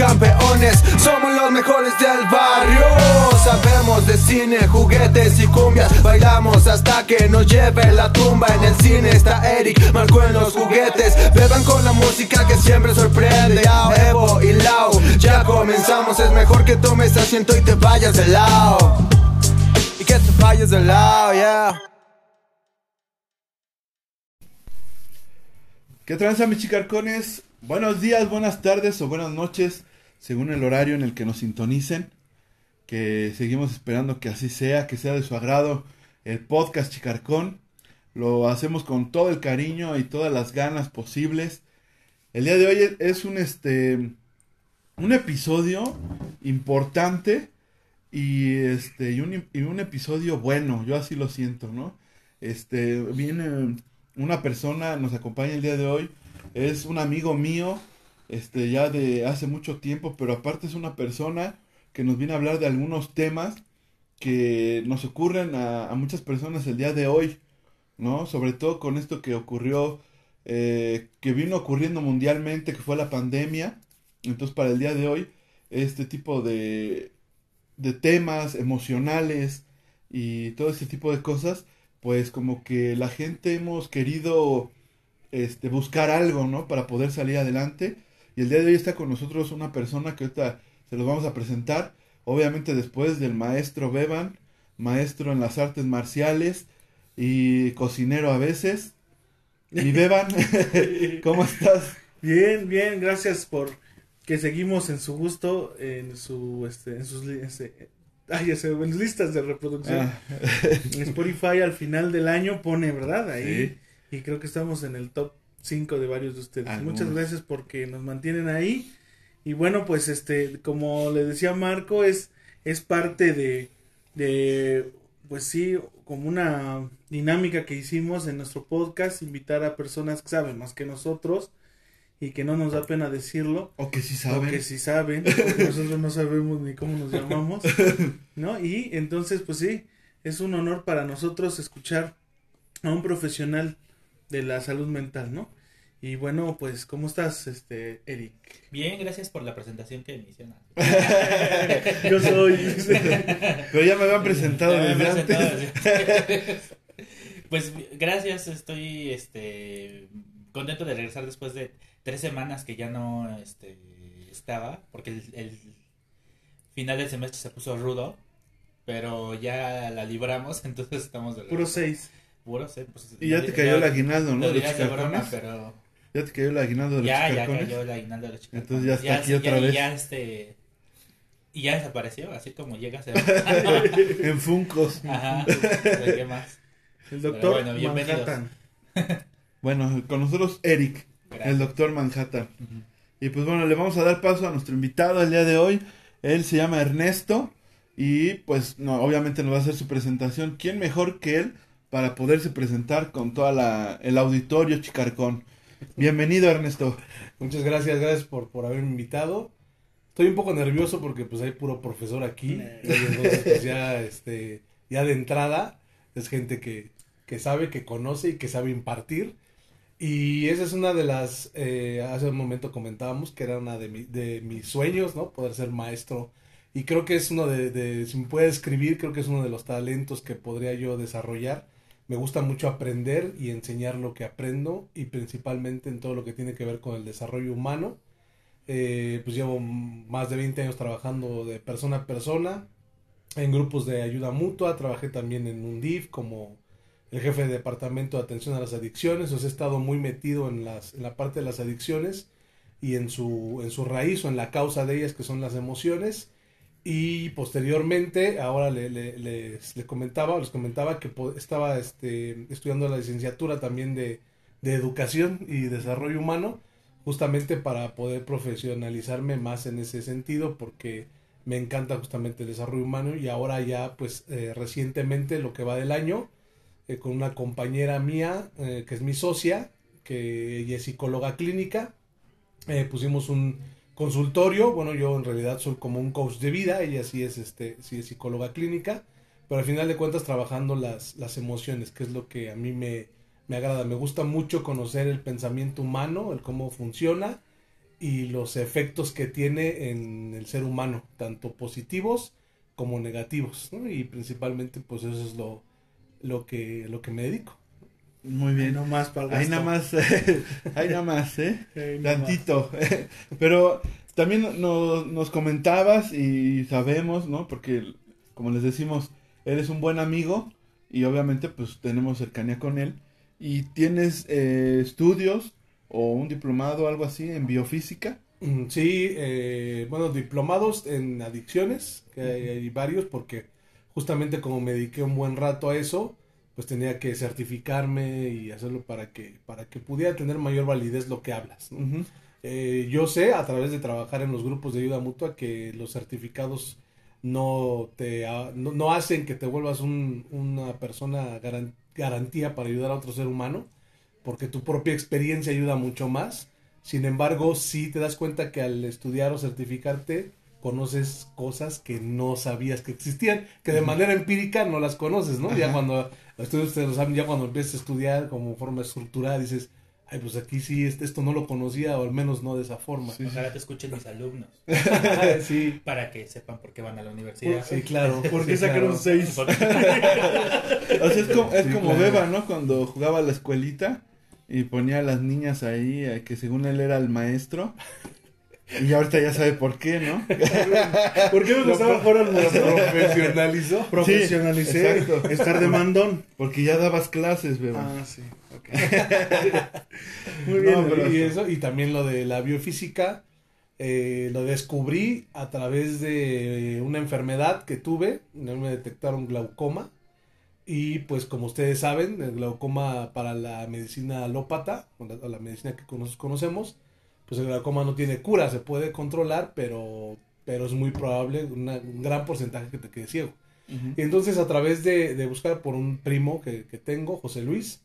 campeones, somos los mejores del barrio. Sabemos de cine, juguetes y cumbias, bailamos hasta que nos lleve la tumba. En el cine está Eric, marcó en los juguetes, beban con la música que siempre sorprende. Evo y Lau, ya comenzamos, es mejor que tomes asiento y te vayas de lado. Y que te vayas de lado, yeah. ¿Qué tranza mis chicarcones? Buenos días, buenas tardes o buenas noches, según el horario en el que nos sintonicen. Que seguimos esperando que así sea, que sea de su agrado el podcast Chicarcón. Lo hacemos con todo el cariño y todas las ganas posibles. El día de hoy es un este un episodio importante y este y un, y un episodio bueno, yo así lo siento, ¿no? Este viene una persona nos acompaña el día de hoy. Es un amigo mío, este, ya de hace mucho tiempo, pero aparte es una persona que nos viene a hablar de algunos temas que nos ocurren a, muchas personas el día de hoy, ¿no? Sobre todo con esto que ocurrió, eh, que vino ocurriendo mundialmente, que fue la pandemia. Entonces, para el día de hoy, este tipo de, de temas emocionales y todo ese tipo de cosas pues como que la gente hemos querido este, buscar algo, ¿no? Para poder salir adelante. Y el día de hoy está con nosotros una persona que ahorita se los vamos a presentar. Obviamente después del maestro Beban, maestro en las artes marciales y cocinero a veces. Y Beban, ¿cómo estás? Bien, bien, gracias por que seguimos en su gusto, en su, este, en sus, este, Ay, ya listas de reproducción. Ah. Spotify al final del año pone, ¿verdad? Ahí. Y creo que estamos en el top 5 de varios de ustedes. Muchas gracias porque nos mantienen ahí. Y bueno, pues este, como le decía Marco, es, es parte de, de, pues sí, como una dinámica que hicimos en nuestro podcast, invitar a personas que saben más que nosotros y que no nos da pena decirlo. O que sí saben. O que sí saben, porque nosotros no sabemos ni cómo nos llamamos, ¿no? Y entonces, pues sí, es un honor para nosotros escuchar a un profesional de la salud mental, ¿no? Y bueno, pues, ¿cómo estás, este, Eric? Bien, gracias por la presentación que me hicieron. Yo soy. Pero ya me habían presentado desde antes. pues, gracias, estoy, este, contento de regresar después de tres semanas que ya no este, estaba, porque el, final del semestre se puso rudo, pero ya la libramos, entonces estamos de Puro seis. Puro seis. Pues, y ya te cayó el aguinaldo, ¿no? De broma, pero... Ya te cayó el aguinaldo de los Ya, ya cayó el aguinaldo de los Entonces ya está aquí otra vez. Ya, este... Y ya desapareció, así como llega se en Funcos. Ajá. ¿Qué más? El doctor bueno, bienvenidos. bueno, con nosotros Eric. El doctor Manhattan. Y pues bueno, le vamos a dar paso a nuestro invitado el día de hoy. Él se llama Ernesto y pues no, obviamente nos va a hacer su presentación. ¿Quién mejor que él para poderse presentar con toda la el auditorio Chicarcón? Bienvenido Ernesto. Muchas gracias, gracias por, por haberme invitado. Estoy un poco nervioso porque pues hay puro profesor aquí. entonces pues ya, este, ya de entrada es gente que, que sabe, que conoce y que sabe impartir. Y esa es una de las, eh, hace un momento comentábamos que era una de, de mis sueños, ¿no? Poder ser maestro. Y creo que es uno de, de, si me puede escribir, creo que es uno de los talentos que podría yo desarrollar. Me gusta mucho aprender y enseñar lo que aprendo y principalmente en todo lo que tiene que ver con el desarrollo humano. Eh, pues llevo más de 20 años trabajando de persona a persona en grupos de ayuda mutua. Trabajé también en un DIF como el jefe de departamento de atención a las adicciones, o he estado muy metido en, las, en la parte de las adicciones y en su, en su raíz o en la causa de ellas que son las emociones. Y posteriormente, ahora le, le, les, comentaba, les comentaba que estaba este, estudiando la licenciatura también de, educación y desarrollo humano, justamente para poder profesionalizarme más en ese sentido, porque me encanta justamente el desarrollo humano y ahora ya pues eh, recientemente lo que va del año eh, con una compañera mía, eh, que es mi socia, que ella es psicóloga clínica. Eh, pusimos un consultorio, bueno, yo en realidad soy como un coach de vida, ella sí es, este, sí es psicóloga clínica, pero al final de cuentas trabajando las, las emociones, que es lo que a mí me, me agrada. Me gusta mucho conocer el pensamiento humano, el cómo funciona y los efectos que tiene en el ser humano, tanto positivos como negativos. Y principalmente, pues eso es lo, lo, que, lo que me dedico. Muy bien. No más para el Ahí nada más, ahí nada más, ¿eh? Ahí más. Tantito. Pero también nos, nos comentabas y sabemos, ¿no? Porque, como les decimos, eres un buen amigo y obviamente pues tenemos cercanía con él. Y tienes eh, estudios o un diplomado o algo así en biofísica. Mm, Sí, eh, bueno, diplomados en adicciones, que hay, hay varios, porque justamente como me dediqué un buen rato a eso, pues tenía que certificarme y hacerlo para que, para que pudiera tener mayor validez lo que hablas. Eh, yo sé a través de trabajar en los grupos de ayuda mutua que los certificados no te no, no hacen que te vuelvas un- una persona garan- garantía para ayudar a otro ser humano, porque tu propia experiencia ayuda mucho más. Sin embargo, sí te das cuenta que al estudiar o certificarte conoces cosas que no sabías que existían, que de manera empírica no las conoces, ¿no? Ya cuando saben, ya cuando empiezas a estudiar como forma estructurada, dices, ay, pues aquí sí, este- esto no lo conocía, o al menos no de esa forma. Sí. Ojalá te escuchen mis alumnos sí, para que sepan por qué van a la universidad. sí, claro. ¿Por qué sí, sacaron claro. seis? O sea, es como, es Sí, como claro. Beba, ¿no? Cuando jugaba a la escuelita y ponía a las niñas ahí, eh, que según él era el maestro. Y ahorita ya sabe por qué, ¿no? ¿Por qué me gustaba jugar al profesionalizó. Profesionalicé, estar de mandón. Porque ya dabas clases, Beba. Ah, sí, ok. Muy bien, No, pero- y eso, y también lo de la biofísica, eh, lo descubrí a través de una enfermedad que tuve, me detectaron glaucoma, y pues como ustedes saben, el glaucoma para la medicina alópata, o la, o la medicina que cono- conocemos, pues el glaucoma no tiene cura, se puede controlar, pero, pero es muy probable, una- un gran porcentaje que te quede ciego. Y entonces a través de, de buscar por un primo que, que tengo, José Luis,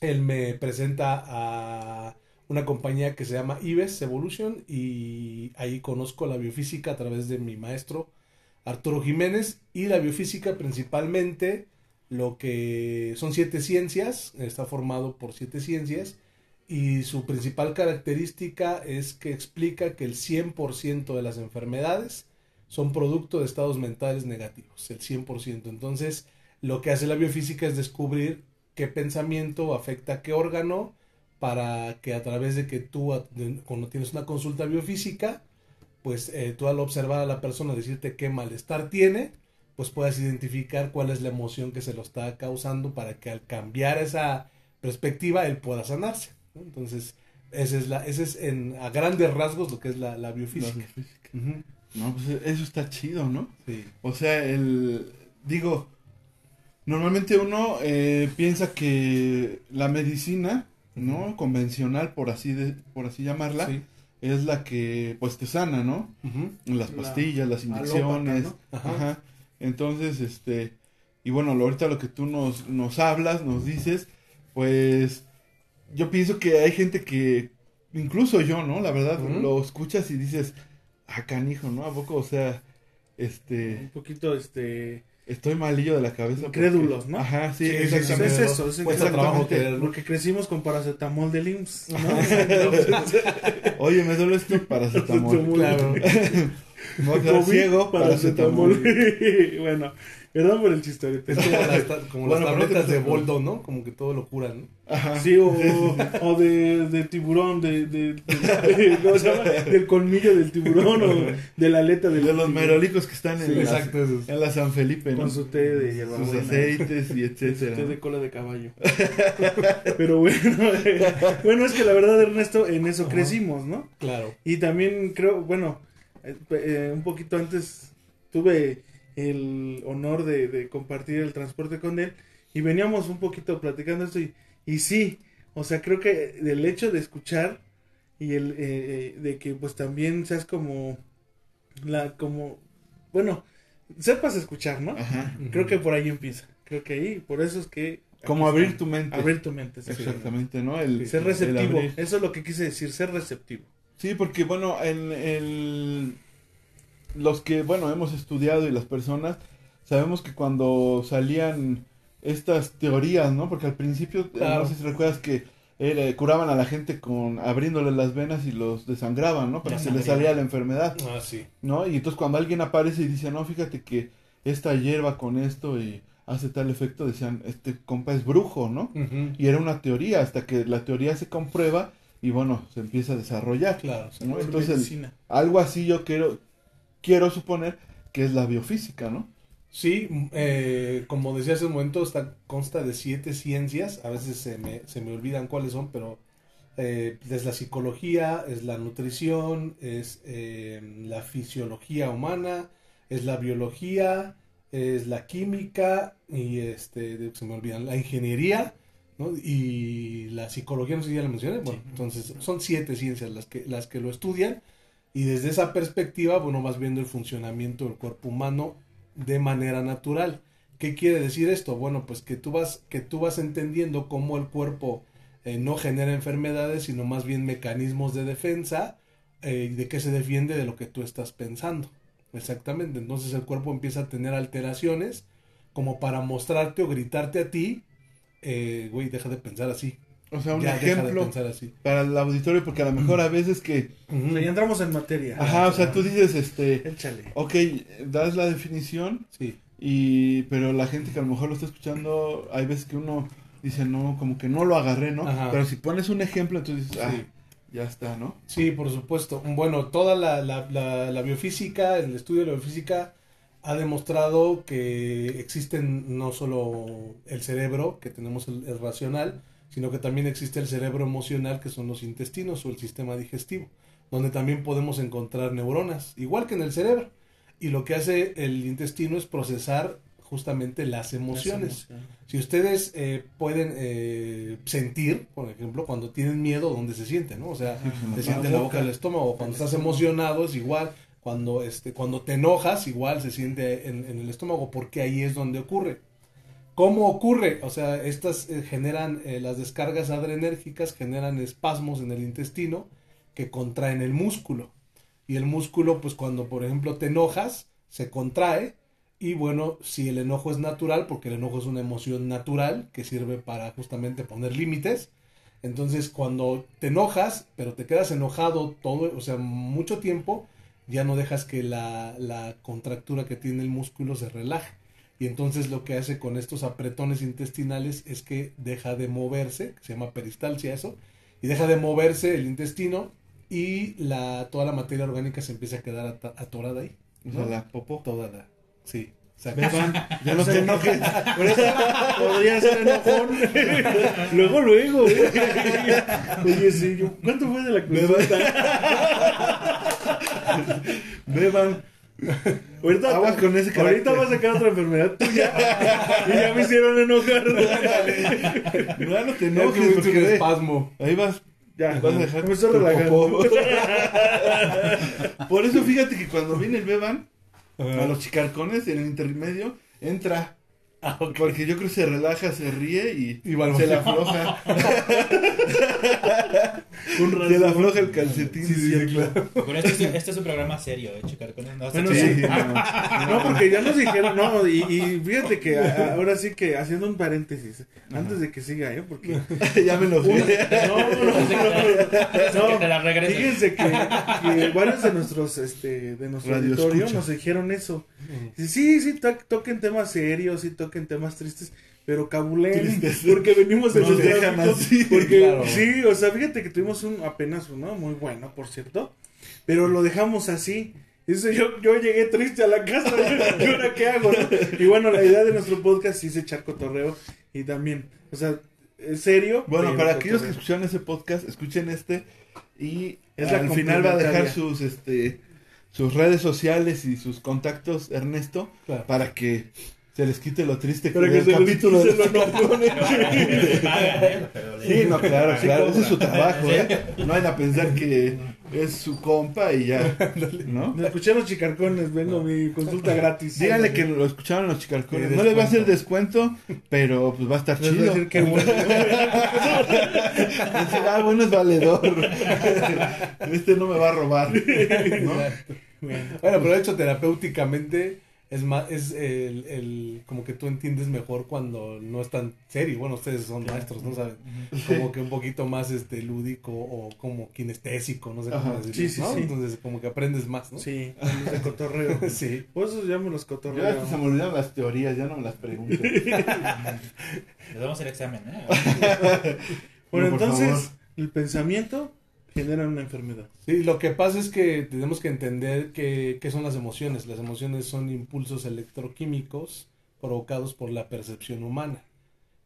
él me presenta a una compañía que se llama Ives Evolution y ahí conozco la biofísica a través de mi maestro Arturo Jiménez y la biofísica principalmente lo que son siete ciencias, está formado por siete ciencias y su principal característica es que explica que el 100% de las enfermedades son producto de estados mentales negativos, el 100%. Entonces, lo que hace la biofísica es descubrir qué pensamiento afecta a qué órgano para que a través de que tú, cuando tienes una consulta biofísica, pues eh, tú al observar a la persona, decirte qué malestar tiene, pues puedas identificar cuál es la emoción que se lo está causando para que al cambiar esa perspectiva él pueda sanarse. ¿No? Entonces, ese es, la, ese es en, a grandes rasgos lo que es la, la La biofísica. biofísica. Ujú, No, pues eso está chido, ¿no? sí. O sea, el digo, normalmente uno eh, piensa que la medicina, ¿no? Convencional, por así de, por así llamarla, Sí. es la que pues te sana, ¿no? Ujú, Las La pastillas, las alópata, inyecciones, ¿no? Ajá. ajá. Entonces, este, y bueno, lo- ahorita lo que tú nos, nos hablas, nos dices, pues yo pienso que hay gente que, incluso yo, ¿no? La verdad, lo escuchas y dices, ah, canijo, ¿no? ¿A poco? O sea, este, Un poquito, este... estoy malillo de la cabeza. porque- Incrédulos, ¿no? Ajá, sí, exactamente. es eso, es cuesta trabajo creerlo. Porque crecimos con paracetamol del IMSS, ¿no? Oye, me duele esto paracetamol. Claro. COVID, ciego, paracetamol. paracetamol. bueno, perdón por el chistorete. Es como las, ta- como Bueno, las te tabletas de boldo, ¿no? Como que todo lo curan, ¿no? Ajá. Sí, o, o de, de tiburón, de, de, de- ¿cómo se llama? Del colmillo del tiburón o de la aleta del De los merolicos que están en, Sí, la, exacto, esos. en la San Felipe, ¿no? Con su té de Sus hierbabuena. aceites y Té etcétera. de cola de caballo. Pero bueno, eh, bueno, es que la verdad, Ernesto, en eso Ajá. crecimos, ¿no? Claro. Y también creo, bueno, eh, eh, un poquito antes tuve el honor de, de compartir el transporte con él y veníamos un poquito platicando esto y, y sí, o sea, creo que del hecho de escuchar y el eh, eh, de que pues también seas como la como bueno, sepas escuchar, ¿no? Ajá. Creo que por ahí empieza. Creo que ahí, por eso es que Como abrir está. tu mente. abrir tu mente, sí. Exactamente, ¿no? El, Ser el receptivo, eso es lo que quise decir, ser receptivo. Sí, porque bueno, en el los que bueno hemos estudiado y las personas sabemos que cuando salían estas teorías, ¿no? Porque al principio, eh, Claro. no sé si recuerdas que curaban a la gente con abriéndole las venas y los desangraban, ¿no? Para que se les salía la enfermedad, Ah, sí. ¿no? Y entonces cuando alguien aparece y dice, no, fíjate que esta hierba con esto y hace tal efecto, decían, este compa es brujo, ¿no? Y era una teoría, hasta que la teoría se comprueba y bueno, se empieza a desarrollar. Claro. Entonces, medicina. algo así yo quiero, quiero suponer que es la biofísica, ¿no? Sí, mm, eh, como decía hace un momento, está, consta de siete ciencias, a veces se me, se me olvidan cuáles son, pero eh, es la psicología, es la nutrición, es eh, la fisiología humana, es la biología, es la química y este, se me olvidan, la ingeniería, ¿no? Y la psicología, no sé si ya la mencioné, bueno, entonces son siete ciencias las que, las que lo estudian y desde esa perspectiva, bueno, vas viendo el funcionamiento del cuerpo humano de manera natural. ¿Qué quiere decir esto? Bueno, pues que tú vas, que tú vas entendiendo cómo el cuerpo eh, no genera enfermedades, sino más bien mecanismos de defensa, eh, de qué se defiende de lo que tú estás pensando. Exactamente. Entonces el cuerpo empieza a tener alteraciones como para mostrarte o gritarte a ti, eh, güey, deja de pensar así. O sea, un Ya, deja de ejemplo así. para el auditorio, porque a lo mejor a veces que, O sea, ya entramos en materia. ajá, o sea, tú dices, este, Échale. ok, das la definición, Sí. y, pero la gente que a lo mejor lo está escuchando, hay veces que uno dice, no, como que no lo agarré, ¿no? Ajá. Pero si pones un ejemplo, entonces dices, ah, Sí. ya está, ¿no? Sí, por supuesto. Bueno, toda la, la, la, la biofísica, el estudio de la biofísica ha demostrado que existen no solo el cerebro, que tenemos el, el racional, sino que también existe el cerebro emocional, que son los intestinos o el sistema digestivo, donde también podemos encontrar neuronas, igual que en el cerebro. Y lo que hace el intestino es procesar justamente las emociones. Si ustedes eh, pueden eh, sentir, por ejemplo, cuando tienen miedo, ¿dónde se siente? ¿no? O sea, se siente en la boca del estómago. Cuando estás emocionado es igual. Cuando, este, cuando te enojas, igual se siente en, en el estómago, porque ahí es donde ocurre. ¿Cómo ocurre? O sea, estas eh, generan, eh, las descargas adrenérgicas generan espasmos en el intestino que contraen el músculo. Y el músculo, pues cuando, por ejemplo, te enojas, se contrae. Y bueno, si el enojo es natural, porque el enojo es una emoción natural que sirve para justamente poner límites. Entonces, cuando te enojas, pero te quedas enojado todo, o sea, mucho tiempo, ya no dejas que la, la contractura que tiene el músculo se relaje. Y entonces lo que hace con estos apretones intestinales es que deja de moverse, se llama peristalsia eso, y deja de moverse el intestino y la, toda la materia orgánica se empieza a quedar atorada ahí. O sea, la popó. Toda la... Sí, ya no te enoje. enojes. Por eso podría ser enojón. luego, luego. Oye, sí, yo- ¿cuánto fue de la consulta? Beban. Ahorita, Aguas con ese ahorita carácter. va a sacar otra enfermedad tuya. y ya me hicieron enojar. Ya no te enojes, porque un espasmo. ahí vas. Ya, vas a dejar me estoy relajando. Por eso fíjate que cuando viene el Beban, a los chicarcones en el intermedio, entra. Porque yo creo que se relaja, se ríe y, Y se le afloja. Un se le afloja el calcetín. Sí, sí, claro. Pero este es, este es un programa serio, ¿eh? Checar con no, Bueno, Sí, sí. no. No, porque ya nos dijeron, no, y, y fíjate que a- ahora sí que haciendo un paréntesis, antes de que siga, ¿eh? Porque ya me lo sé. No, no, no, que te la regresen. Fíjense que, que varios de nuestros, este, de nuestro Radio auditorio escucha. nos dijeron eso. Sí, sí, to- toquen temas serios, sí, toquen temas tristes, pero Tristes. porque venimos de Nos los dejan así. Porque, Claro. sí, o sea, fíjate que tuvimos un, apenas uno, muy bueno, por cierto, pero lo dejamos así. Dice, yo, yo llegué triste a la casa, ¿y ahora qué hago? no? Y bueno, la idea de nuestro podcast es echar cotorreo y también, o sea, es serio. Bueno, para aquellos que escucharon ese podcast, escuchen este y Es la al final va a dejar sus este sus redes sociales y sus contactos Ernesto Claro. para que se les quite lo triste Para que que el se les capítulo de ¿eh? Pero de- Sí, no, claro, claro, ese es su trabajo, ¿eh? No vayan a pensar que es su compa y ya, ¿no? Me escuché los chicarcones, vengo mi consulta gratis. Díganle que lo escucharon los chicarcones. No les va a hacer descuento. pero pues va a estar Les voy a chido. decir que bueno. Ah, bueno, es valedor. Este no me va a robar. ¿no? Bueno, pero de hecho terapéuticamente es más, es el, el, como que tú entiendes mejor cuando no es tan serio. Bueno, ustedes son maestros, ¿no saben? Como que un poquito más este lúdico o como kinestésico, no sé cómo decirlo, Sí, sí, ¿no? sí. Entonces como que aprendes más, ¿no? Sí, de cotorreo. Sí. Por eso llamo los Ya cotorreos. hasta se me olvidaron las teorías, ya no me las pregunto. Les damos el examen, ¿eh? Bueno, No, entonces, favor. el pensamiento genera una enfermedad. Sí, lo que pasa es que tenemos que entender que, qué son las emociones. Las emociones son impulsos electroquímicos provocados por la percepción humana.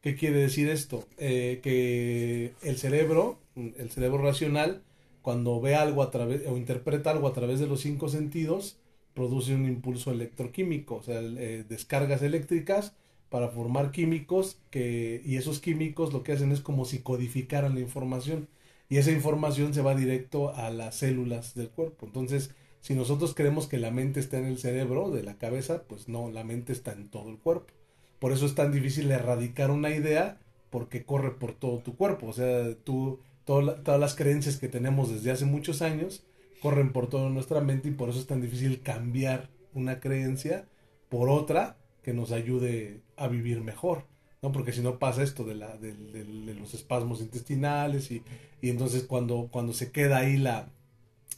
¿Qué quiere decir esto? Eh, que el cerebro, el cerebro racional, cuando ve algo a través o interpreta algo a través de los cinco sentidos, produce un impulso electroquímico, o sea, eh, descargas eléctricas para formar químicos que y esos químicos lo que hacen es como si codificaran la información y esa información se va directo a las células del cuerpo. Entonces, si nosotros creemos que la mente está en el cerebro de la cabeza, pues no, la mente está en todo el cuerpo. Por eso es tan difícil erradicar una idea porque corre por todo tu cuerpo. O sea, tú, todas las creencias que tenemos desde hace muchos años corren por toda nuestra mente y por eso es tan difícil cambiar una creencia por otra que nos ayude a vivir mejor. ¿No? Porque si no pasa esto de, la, de, de- los espasmos intestinales y, y entonces cuando, cuando se queda ahí la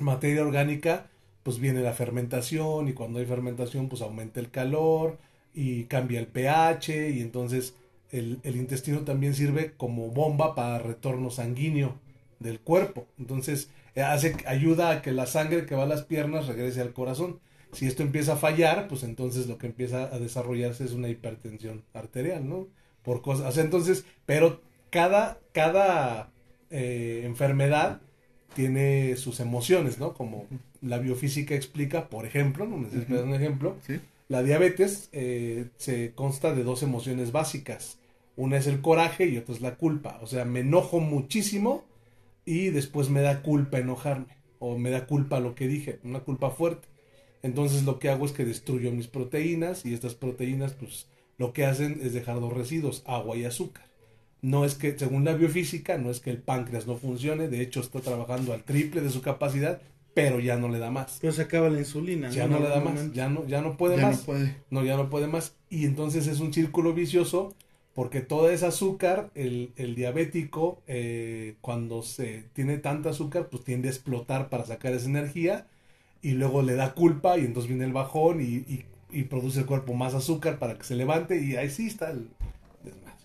materia orgánica, pues viene la fermentación y cuando hay fermentación pues aumenta el calor y cambia el pH y entonces el, el intestino también sirve como bomba para retorno sanguíneo del cuerpo. Entonces eh, hace, ayuda a que la sangre que va a las piernas regrese al corazón. Si esto empieza a fallar, pues entonces lo que empieza a desarrollarse es una hipertensión arterial, ¿no? Por cosas, o sea, entonces, pero cada, cada eh, enfermedad tiene sus emociones, ¿no? Como la biofísica explica, por ejemplo, no necesito dar un ejemplo, ¿Sí? la diabetes eh, se consta de dos emociones básicas. Una es el coraje y otra es la culpa. O sea, me enojo muchísimo y después me da culpa enojarme. O me da culpa lo que dije, una culpa fuerte. Entonces lo que hago es que destruyo mis proteínas y estas proteínas pues lo que hacen es dejar dos residuos, agua y azúcar. No es que, según la biofísica, no es que el páncreas no funcione, de hecho está trabajando al triple de su capacidad, pero ya no le da más. Pero se acaba la insulina. Ya no le da más, ya no, ya no puede ya más. no puede. No, ya no puede más. Y entonces es un círculo vicioso porque toda esa azúcar, el, el diabético, eh, cuando se tiene tanta azúcar, pues tiende a explotar para sacar esa energía y luego le da culpa y entonces viene el bajón y, y- y produce el cuerpo más azúcar para que se levante y ahí sí está el desmadre.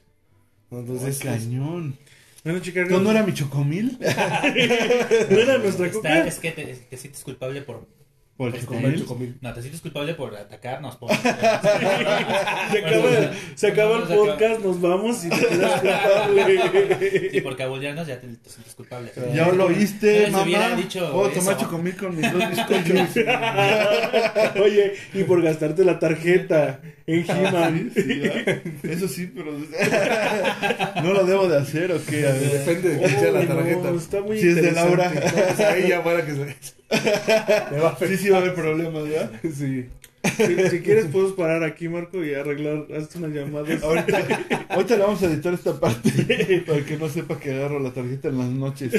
Entonces, cañón. Bueno, chicas, ¿No, no era mi chocomil? ¿no era nuestra Está, es que te, te sientes culpable por... ¿Por el por chocomil? No, te sientes culpable por atacarnos. Por, Se acaba, se acaba el podcast, nos vamos y te quedas culpable. y por cabullarnos ya te, te sientes culpable. Ya lo oíste, No mamá. dicho Puedo tomar chocomil con mis dos bizcochos. Oye, y por gastarte la tarjeta en He-Man. Sí, sí, ¿verdad? Eso sí, pero no lo debo de hacer o qué. A ver. Depende de quién sea la no, tarjeta. está muy Si es de. Laura. Pues ahí ya fuera que se... Va a Sí, sí va a haber problemas, ¿ya? Sí. Si, si quieres, puedes parar aquí, Marco, y arreglar. Hazte unas llamadas. Ahorita, ahorita le vamos a editar esta parte para que no sepa que agarro la tarjeta en las noches.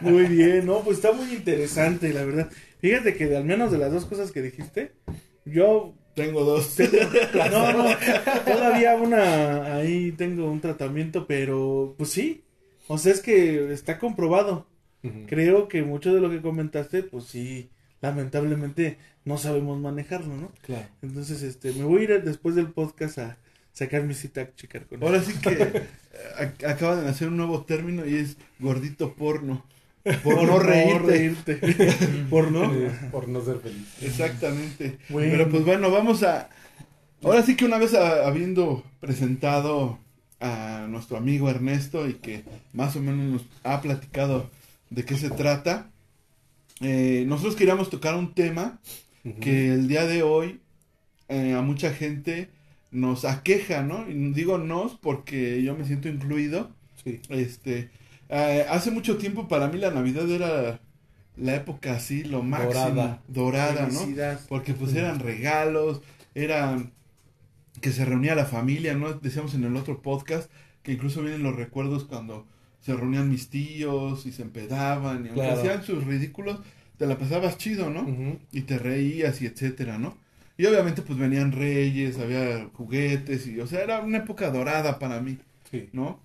Muy bien, no, pues está muy interesante, la verdad. Fíjate que al menos de las dos cosas que dijiste, yo Tengo dos. No, no, todavía una, ahí tengo un tratamiento, pero pues sí, o sea, es que está comprobado. Creo que mucho de lo que comentaste, pues sí, lamentablemente no sabemos manejarlo, ¿no? Claro. Entonces, este, me voy a ir después del podcast a sacar mi cita a checar con él. Ahora sí que eh, ac- acaba de nacer un nuevo término y es gordito porno. Por no reírte. Por no. Por no ser feliz. Exactamente. Bueno. Pero pues bueno, vamos a... Ahora sí que una vez a- habiendo presentado a nuestro amigo Ernesto y que más o menos nos ha platicado de qué se trata, eh, nosotros queríamos tocar un tema que el día de hoy eh, a mucha gente nos aqueja, ¿no? Y digo nos porque yo me siento incluido. Sí. Este, eh, hace mucho tiempo para mí la Navidad era la época así, lo máximo, Dorada. dorada, ¿no? Porque pues eran regalos, era que se reunía la familia, ¿no? Decíamos en el otro podcast que incluso vienen los recuerdos cuando se reunían mis tíos y se empedaban y aunque Claro. hacían sus ridículos, te la pasabas chido, ¿no? Y te reías y etcétera, ¿no? Y obviamente pues venían reyes, había juguetes, y o sea, era una época dorada para mí, Sí. ¿no?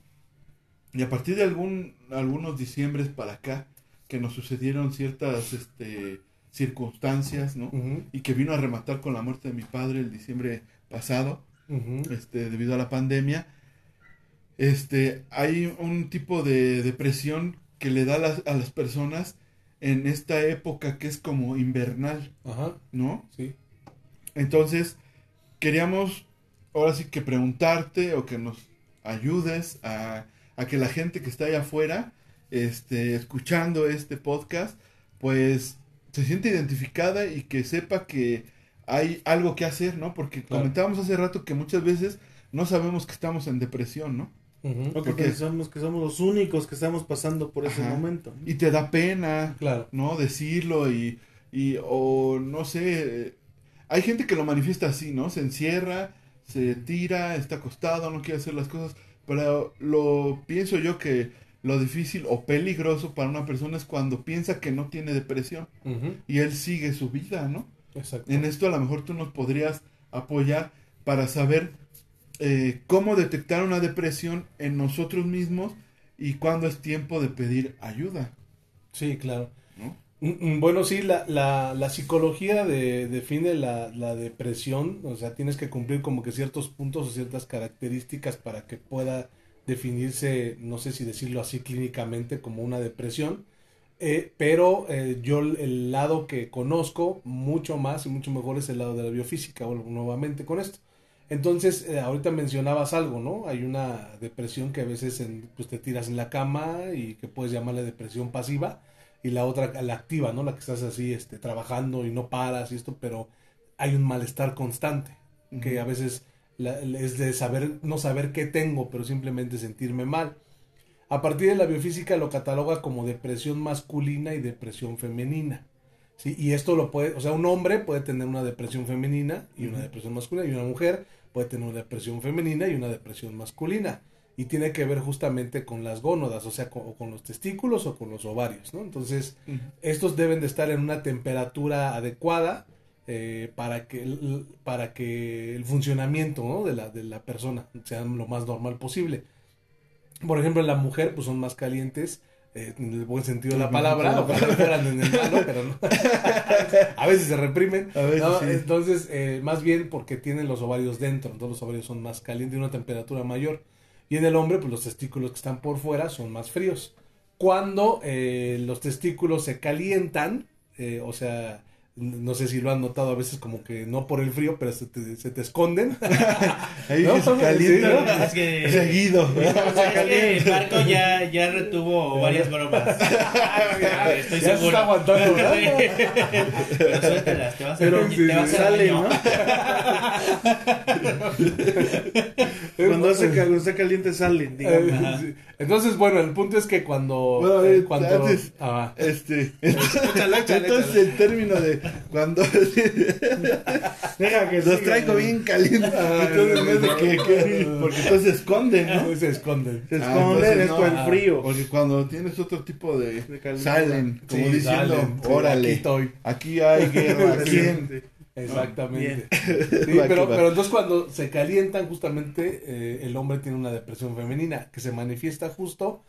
Y a partir de algún, algunos diciembres para acá, que nos sucedieron ciertas este, circunstancias, ¿no? Y que vino a rematar con la muerte de mi padre el diciembre pasado, este, debido a la pandemia, este, hay un tipo de depresión que le da a las, a las personas en esta época que es como invernal, Ajá, ¿no? sí. Entonces, queríamos ahora sí que preguntarte o que nos ayudes a, a que la gente que está allá afuera, este, escuchando este podcast, pues se siente identificada y que sepa que hay algo que hacer, ¿no? Porque Claro. comentábamos hace rato que muchas veces no sabemos que estamos en depresión, ¿no? Porque- pensamos que somos los únicos que estamos pasando por ese Ajá. momento. ¿no? Y te da pena, Claro. ¿no? Decirlo y, y o no sé, eh, hay gente que lo manifiesta así, ¿no? Se encierra, se tira, está acostado, no quiere hacer las cosas, pero lo pienso yo que lo difícil o peligroso para una persona es cuando piensa que no tiene depresión y él sigue su vida, ¿no? Exacto. En esto a lo mejor tú nos podrías apoyar para saber eh, cómo detectar una depresión en nosotros mismos y cuándo es tiempo de pedir ayuda, Sí, claro. ¿no? Mm, mm, Bueno, sí, la, la, la psicología de- define la, la depresión, o sea, tienes que cumplir como que ciertos puntos o ciertas características para que pueda definirse, no sé si decirlo así clínicamente, como una depresión, Eh, pero eh, yo el- lado que conozco mucho más y mucho mejor es el lado de la biofísica, vuelvo nuevamente con esto. Entonces, eh, ahorita mencionabas algo, ¿no? Hay una depresión que a veces en- pues te tiras en la cama y que puedes llamarle depresión pasiva y la otra, la activa, ¿no? La que estás así, este, trabajando y no paras y esto, pero hay un malestar constante, que a veces la- es de saber, no saber qué tengo, pero simplemente sentirme mal. A partir de la biofísica lo cataloga como depresión masculina y depresión femenina. ¿sí? Y esto lo puede, o sea, un hombre puede tener una depresión femenina y una depresión masculina, y una mujer puede tener una depresión femenina y una depresión masculina. Y tiene que ver justamente con las gónodas, o sea, con, o con los testículos o con los ovarios, ¿no? Entonces, estos deben de estar en una temperatura adecuada eh, para, que, el- para que el funcionamiento ¿no? de, la, de la persona sea lo más normal posible. Por ejemplo, en la mujer pues son más calientes, eh, en el buen sentido de la palabra, fueran en el malo, pero no. a veces se reprimen. A veces ¿no? sí. Entonces, eh, más bien porque tienen los ovarios dentro, entonces los ovarios son más calientes y una temperatura mayor. Y en el hombre, pues los testículos que están por fuera son más fríos. Cuando eh, los testículos se calientan, o sea, no sé si lo han notado a veces como que no por el frío, pero se te, se te esconden. Ahí ¿No? se calienta ¿no? Es que- seguido. Es que Marco ya, ya retuvo varias bromas. Estoy Ya se seguro. está aguantando. Pero suéltalas, te vas a Pero sí, te va a Sale. ¿no? Cuando, hace, cuando está caliente salen, digamos. Eh, sí. Entonces, bueno, el punto es que cuando... Bueno, eh, eh, cuando antes- ah, Este, Échale, échale, entonces el término de cuando Deja que los traigo ¿no? bien calientes, Ah, entonces no que, que- porque entonces se esconden, ¿no? se esconden. Se Ah, esconden, entonces es no, por el ah, frío. Porque cuando tienes otro tipo de, De salen, como Sí, diciendo, salen, órale, aquí estoy. aquí hay guerra, aquí Caliente. Exactamente. Sí, pero, entonces cuando se calientan justamente eh, el hombre tiene una depresión femenina que se manifiesta justo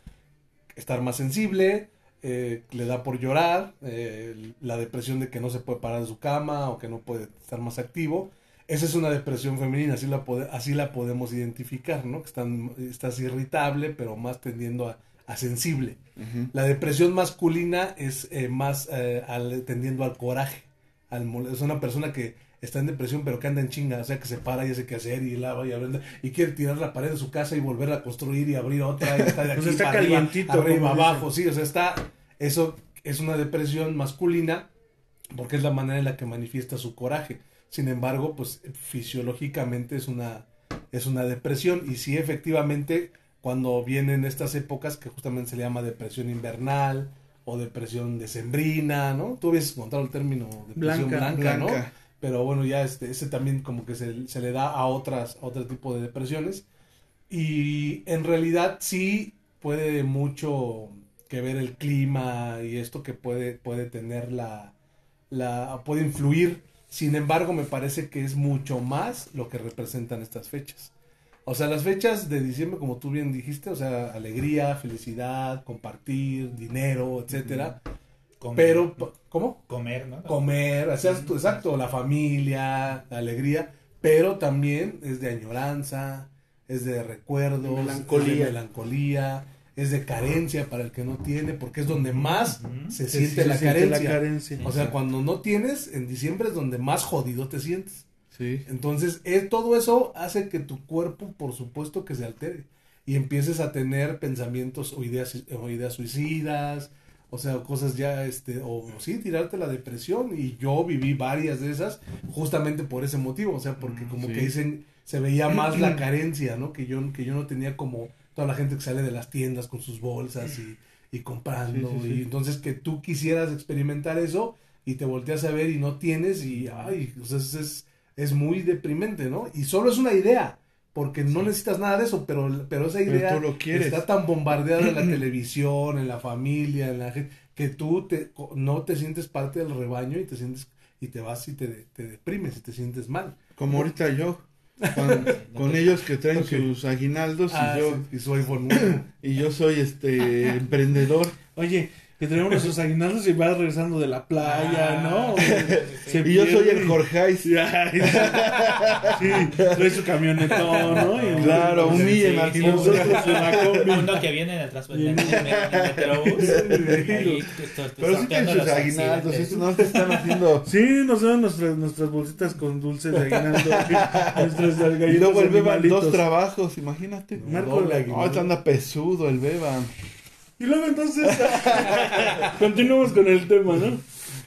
estar más sensible, eh, le da por llorar, eh, la depresión de que no se puede parar de su cama o que no puede estar más activo. Esa es una depresión femenina, así la, pode- así la podemos identificar, ¿no? Que están, estás irritable, pero más tendiendo a, a sensible. La depresión masculina es eh, más eh, al- tendiendo al coraje. Al, es una persona que está en depresión pero que anda en chinga, o sea que se para y hace qué hacer y lava y abre y quiere tirar la pared de su casa y volverla a construir y abrir otra y está de aquí Pues está para calientito, arriba, abajo, sí, o sea está eso es una depresión masculina porque es la manera en la que manifiesta su coraje. Sin embargo, pues fisiológicamente es una es una depresión y sí efectivamente cuando vienen estas épocas que justamente se le llama depresión invernal o depresión decembrina, ¿no? Tú habías encontrado el término depresión Blanca, blanca, ¿no? Pero bueno, ya este, ese también como que se, se le da a otras, a otro tipo de depresiones. Y en realidad sí puede mucho que ver el clima y esto que puede, puede tener la, la, puede influir Sin embargo, me parece que es mucho más lo que representan estas fechas. O sea, las fechas de diciembre, como tú bien dijiste, o sea, alegría, felicidad, compartir, dinero, etcétera. Comer, Pero. ¿cómo? Comer, ¿no? Comer, o sea, exacto, la familia, la alegría, pero también es de añoranza, es de recuerdos, Melancolía. es de melancolía, es de carencia para el que no tiene, porque es donde más se Se- siente se la siente carencia. carencia. O sea, cuando no tienes, en diciembre es donde más jodido te sientes. Sí. Entonces, eh, todo eso hace que tu cuerpo, por supuesto, que se altere y empieces a tener pensamientos o ideas, o ideas suicidas, o sea, cosas ya, este, o sí, tirarte la depresión. Y yo viví varias de esas justamente por ese motivo, o sea, porque como Sí. que dicen, se veía más la carencia, ¿no? Que yo, que yo no tenía como toda la gente que sale de las tiendas con sus bolsas y, y comprando. Sí, sí, sí. Y entonces que tú quisieras experimentar eso y te volteas a ver y no tienes y, ay, o sea, es, es, es muy deprimente, ¿no? Y solo es una idea, porque no necesitas nada de eso, pero, pero esa idea lo está tan bombardeada en la televisión, en la familia, en la gente, que tú te, no te sientes parte del rebaño y te sientes y te vas y te, te deprimes y te sientes mal. Como ahorita yo. Con, con ellos que traen sus aguinaldos Ah, y yo sí, y soy y yo soy este emprendedor. Oye, que tenemos nuestros aguinaldos y vas regresando de la playa, ¿no? Se Y yo soy el y- Jorgeis. Sí, trae su camionetón, ¿no? Y- Claro, humillen y al nosotros. Uno que viene en el transporte, en el, el metrobús. Pero sí tienen sus los aguinaldos, estos no te están haciendo. Sí, nos dan nuestras, nuestras bolsitas con dulces de aguinaldo. nuestras galletas Y luego el Beba animalitos. dos trabajos, imagínate. Marco Doble la- aguinaldo. Anda pesudo el Beba. Y luego entonces continuamos con el tema, ¿no?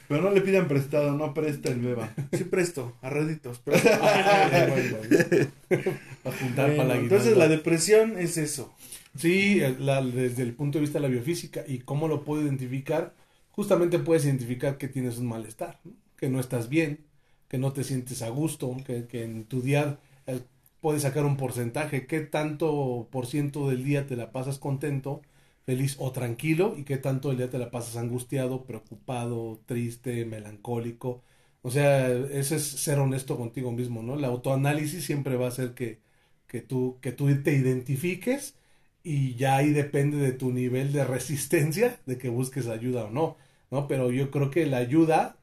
Pero no le pidan prestado, no presta el Beba. Sí presto, a reditos. presto. A juntar Bueno, para la entonces la depresión es eso. Sí, el- la- desde el punto de vista de la biofísica y cómo lo puedo identificar, justamente puedes identificar que tienes un malestar, ¿no? que no estás bien, que no te sientes a gusto, que, que en tu día eh, puedes sacar un porcentaje, qué tanto por ciento del día te la pasas contento, feliz o tranquilo y qué tanto del día te la pasas angustiado, preocupado, triste, melancólico. O sea, ese es ser honesto contigo mismo, ¿no? El autoanálisis siempre va a hacer que, que, tú, que tú te identifiques y ya ahí depende de tu nivel de resistencia de que busques ayuda o no, ¿no? Pero yo creo que la ayuda,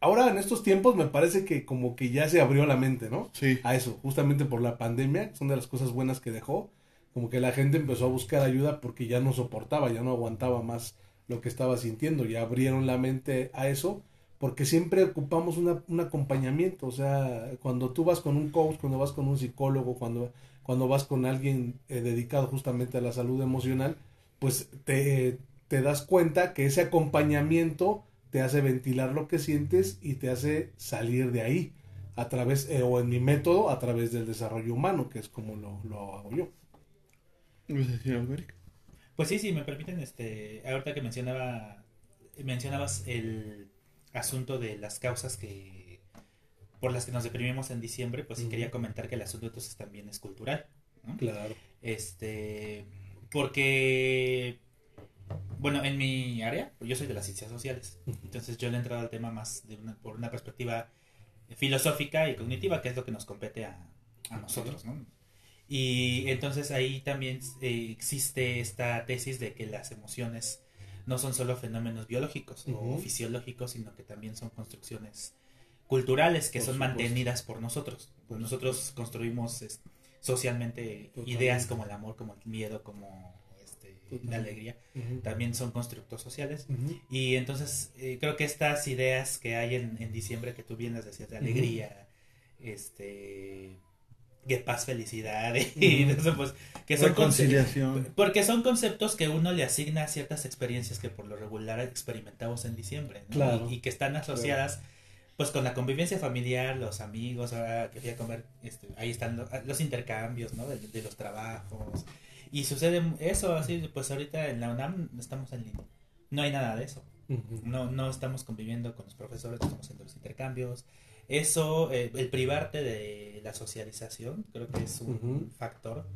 ahora en estos tiempos me parece que como que ya se abrió la mente, ¿no? Sí. A eso, justamente por la pandemia, son de las cosas buenas que dejó, como que la gente empezó a buscar ayuda porque ya no soportaba, ya no aguantaba más lo que estaba sintiendo, ya abrieron la mente a eso, porque siempre ocupamos una, un acompañamiento, o sea, cuando tú vas con un coach, cuando vas con un psicólogo, cuando, cuando vas con alguien eh, dedicado justamente a la salud emocional, pues te, te das cuenta que ese acompañamiento te hace ventilar lo que sientes y te hace salir de ahí a través, eh, o en mi método, a través del desarrollo humano, que es como lo, lo hago yo. ¿Ibas a decir algo, Eric? Pues sí, sí, me permiten, este, ahorita que mencionaba, mencionabas el asunto de las causas que por las que nos deprimimos en diciembre, pues sí quería comentar que el asunto entonces también es cultural, ¿no? Claro. Este, porque, bueno, en mi área, yo soy de las ciencias sociales, entonces yo le he entrado al tema más de una, por una perspectiva filosófica y cognitiva, que es lo que nos compete a, a nosotros, ¿no? Y entonces ahí también eh, existe esta tesis de que las emociones no son solo fenómenos biológicos o fisiológicos, sino que también son construcciones culturales que Por son supuesto. mantenidas por nosotros. Por nosotros construimos es- socialmente Totalmente. ideas como el amor, como el miedo, como este, la alegría. También son constructos sociales. Y entonces eh, creo que estas ideas que hay en, en diciembre, que tú bien las decías, de alegría, este, de paz, felicidad, y Ujú. eso, pues, que son porque son conceptos que uno le asigna a ciertas experiencias que por lo regular experimentamos en diciembre, ¿no? Claro. y, y que están asociadas pues con la convivencia familiar, los amigos, ahora que fui a comer, este, ahí están lo- los, intercambios, ¿no? De, de los trabajos. Y sucede eso, así, pues ahorita en la UNAM estamos en línea. No hay nada de eso. No, no estamos conviviendo con los profesores, estamos haciendo los intercambios. Eso, eh, el privarte de la socialización, creo que es un factor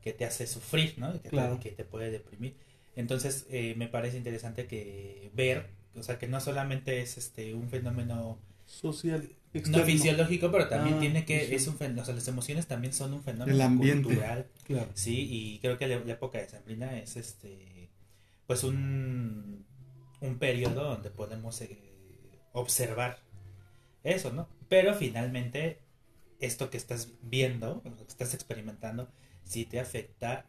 que te hace sufrir, ¿no? Que, te- Claro. que te puede deprimir. Entonces, eh, me parece interesante que ver, o sea, que no solamente es este un fenómeno social. No fisiológico, pero también Ah, tiene que, sí. es un fenómeno, o sea, las emociones también son un fenómeno El ambiente. cultural, Claro. sí, y creo que la, la época de Sembrina es este, pues un, un periodo donde podemos eh, observar eso, ¿no? Pero finalmente, esto que estás viendo, lo que estás experimentando, sí te afecta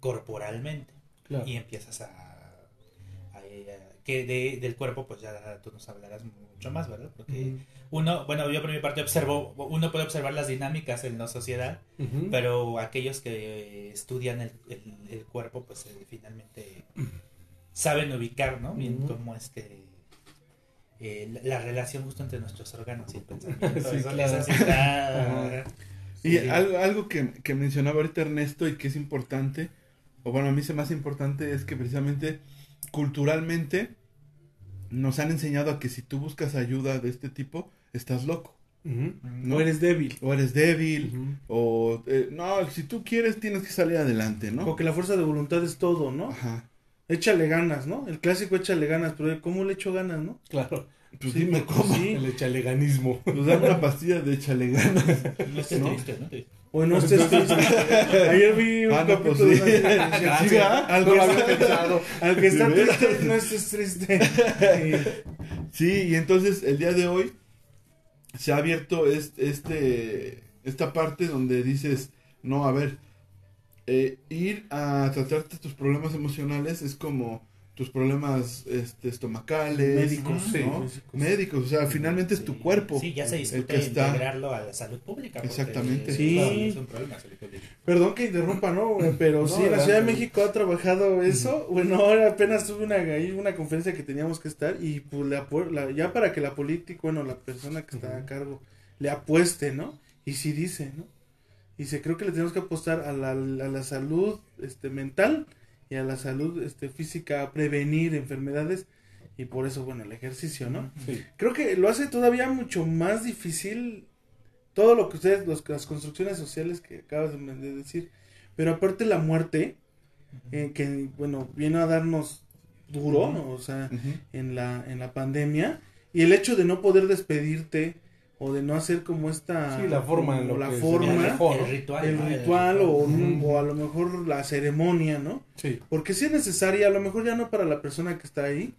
corporalmente Claro. y empiezas a, a- a- que de- del cuerpo pues ya tú nos hablarás mucho más verdad porque uno bueno yo por mi parte observo uno puede observar las dinámicas en la sociedad pero aquellos que estudian el, el- el cuerpo pues eh, finalmente saben ubicar no bien Ujú. cómo es que eh, la, la relación justo entre nuestros órganos y el pensamiento Sí, claro. sí Y sí. algo, algo que, que mencionaba ahorita Ernesto y que es importante, o bueno, a mí se más importante es que precisamente culturalmente nos han enseñado a que si tú buscas ayuda de este tipo, estás loco. ¿no? O eres débil. O eres débil, o eh, no, si tú quieres tienes que salir adelante, ¿no? O que la fuerza de voluntad es todo, ¿no? Ajá. Échale ganas, ¿no? El clásico échale ganas, pero ¿cómo le echo ganas, no? Claro. Pues Sí, dime cómo. sí. El echaleganismo. Pues dame una pastilla de échale ganas. no estés ¿no? triste, ¿no? O no estés triste. Ayer vi un Ah, no, pues sí. de una Sí, al, que está, pensado. al que está triste, no estés triste. Sí, y entonces el día de hoy se ha abierto este, este esta parte donde dices, no, a ver, eh, ir a tratarte tus problemas emocionales es como tus problemas este, estomacales, Médicos, ¿no? sí. médicos, o sea, finalmente es tu cuerpo. Sí, ya se el discute que está- integrarlo a la salud pública. porque, Exactamente. Sí. claro, es un problema de salud pública. Perdón que interrumpa, ¿no? Pero No, sí, en la. Ciudad de México ha trabajado eso. Bueno, ahora apenas tuve una, ahí una conferencia que teníamos que estar y pues la, la- ya para que la política, bueno, la persona que está a cargo le apueste, ¿no? Y sí dice, ¿no? Dice, creo que le tenemos que apostar a la, a la salud este, mental y a la salud este, física, a prevenir enfermedades y por eso, bueno, el ejercicio, ¿no? Sí. Creo que lo hace todavía mucho más difícil todo lo que ustedes, los, las construcciones sociales que acabas de, de decir. Pero aparte la muerte, eh, que bueno, viene a darnos duro, ¿no? o sea, en la, en la pandemia, y el hecho de no poder despedirte o de no hacer como esta... Sí, la forma lo la forma, el ritual. el ¿no? ritual o, o a lo mejor la ceremonia, ¿no? Sí. Porque sí es necesaria, a lo mejor ya no para la persona que está ahí,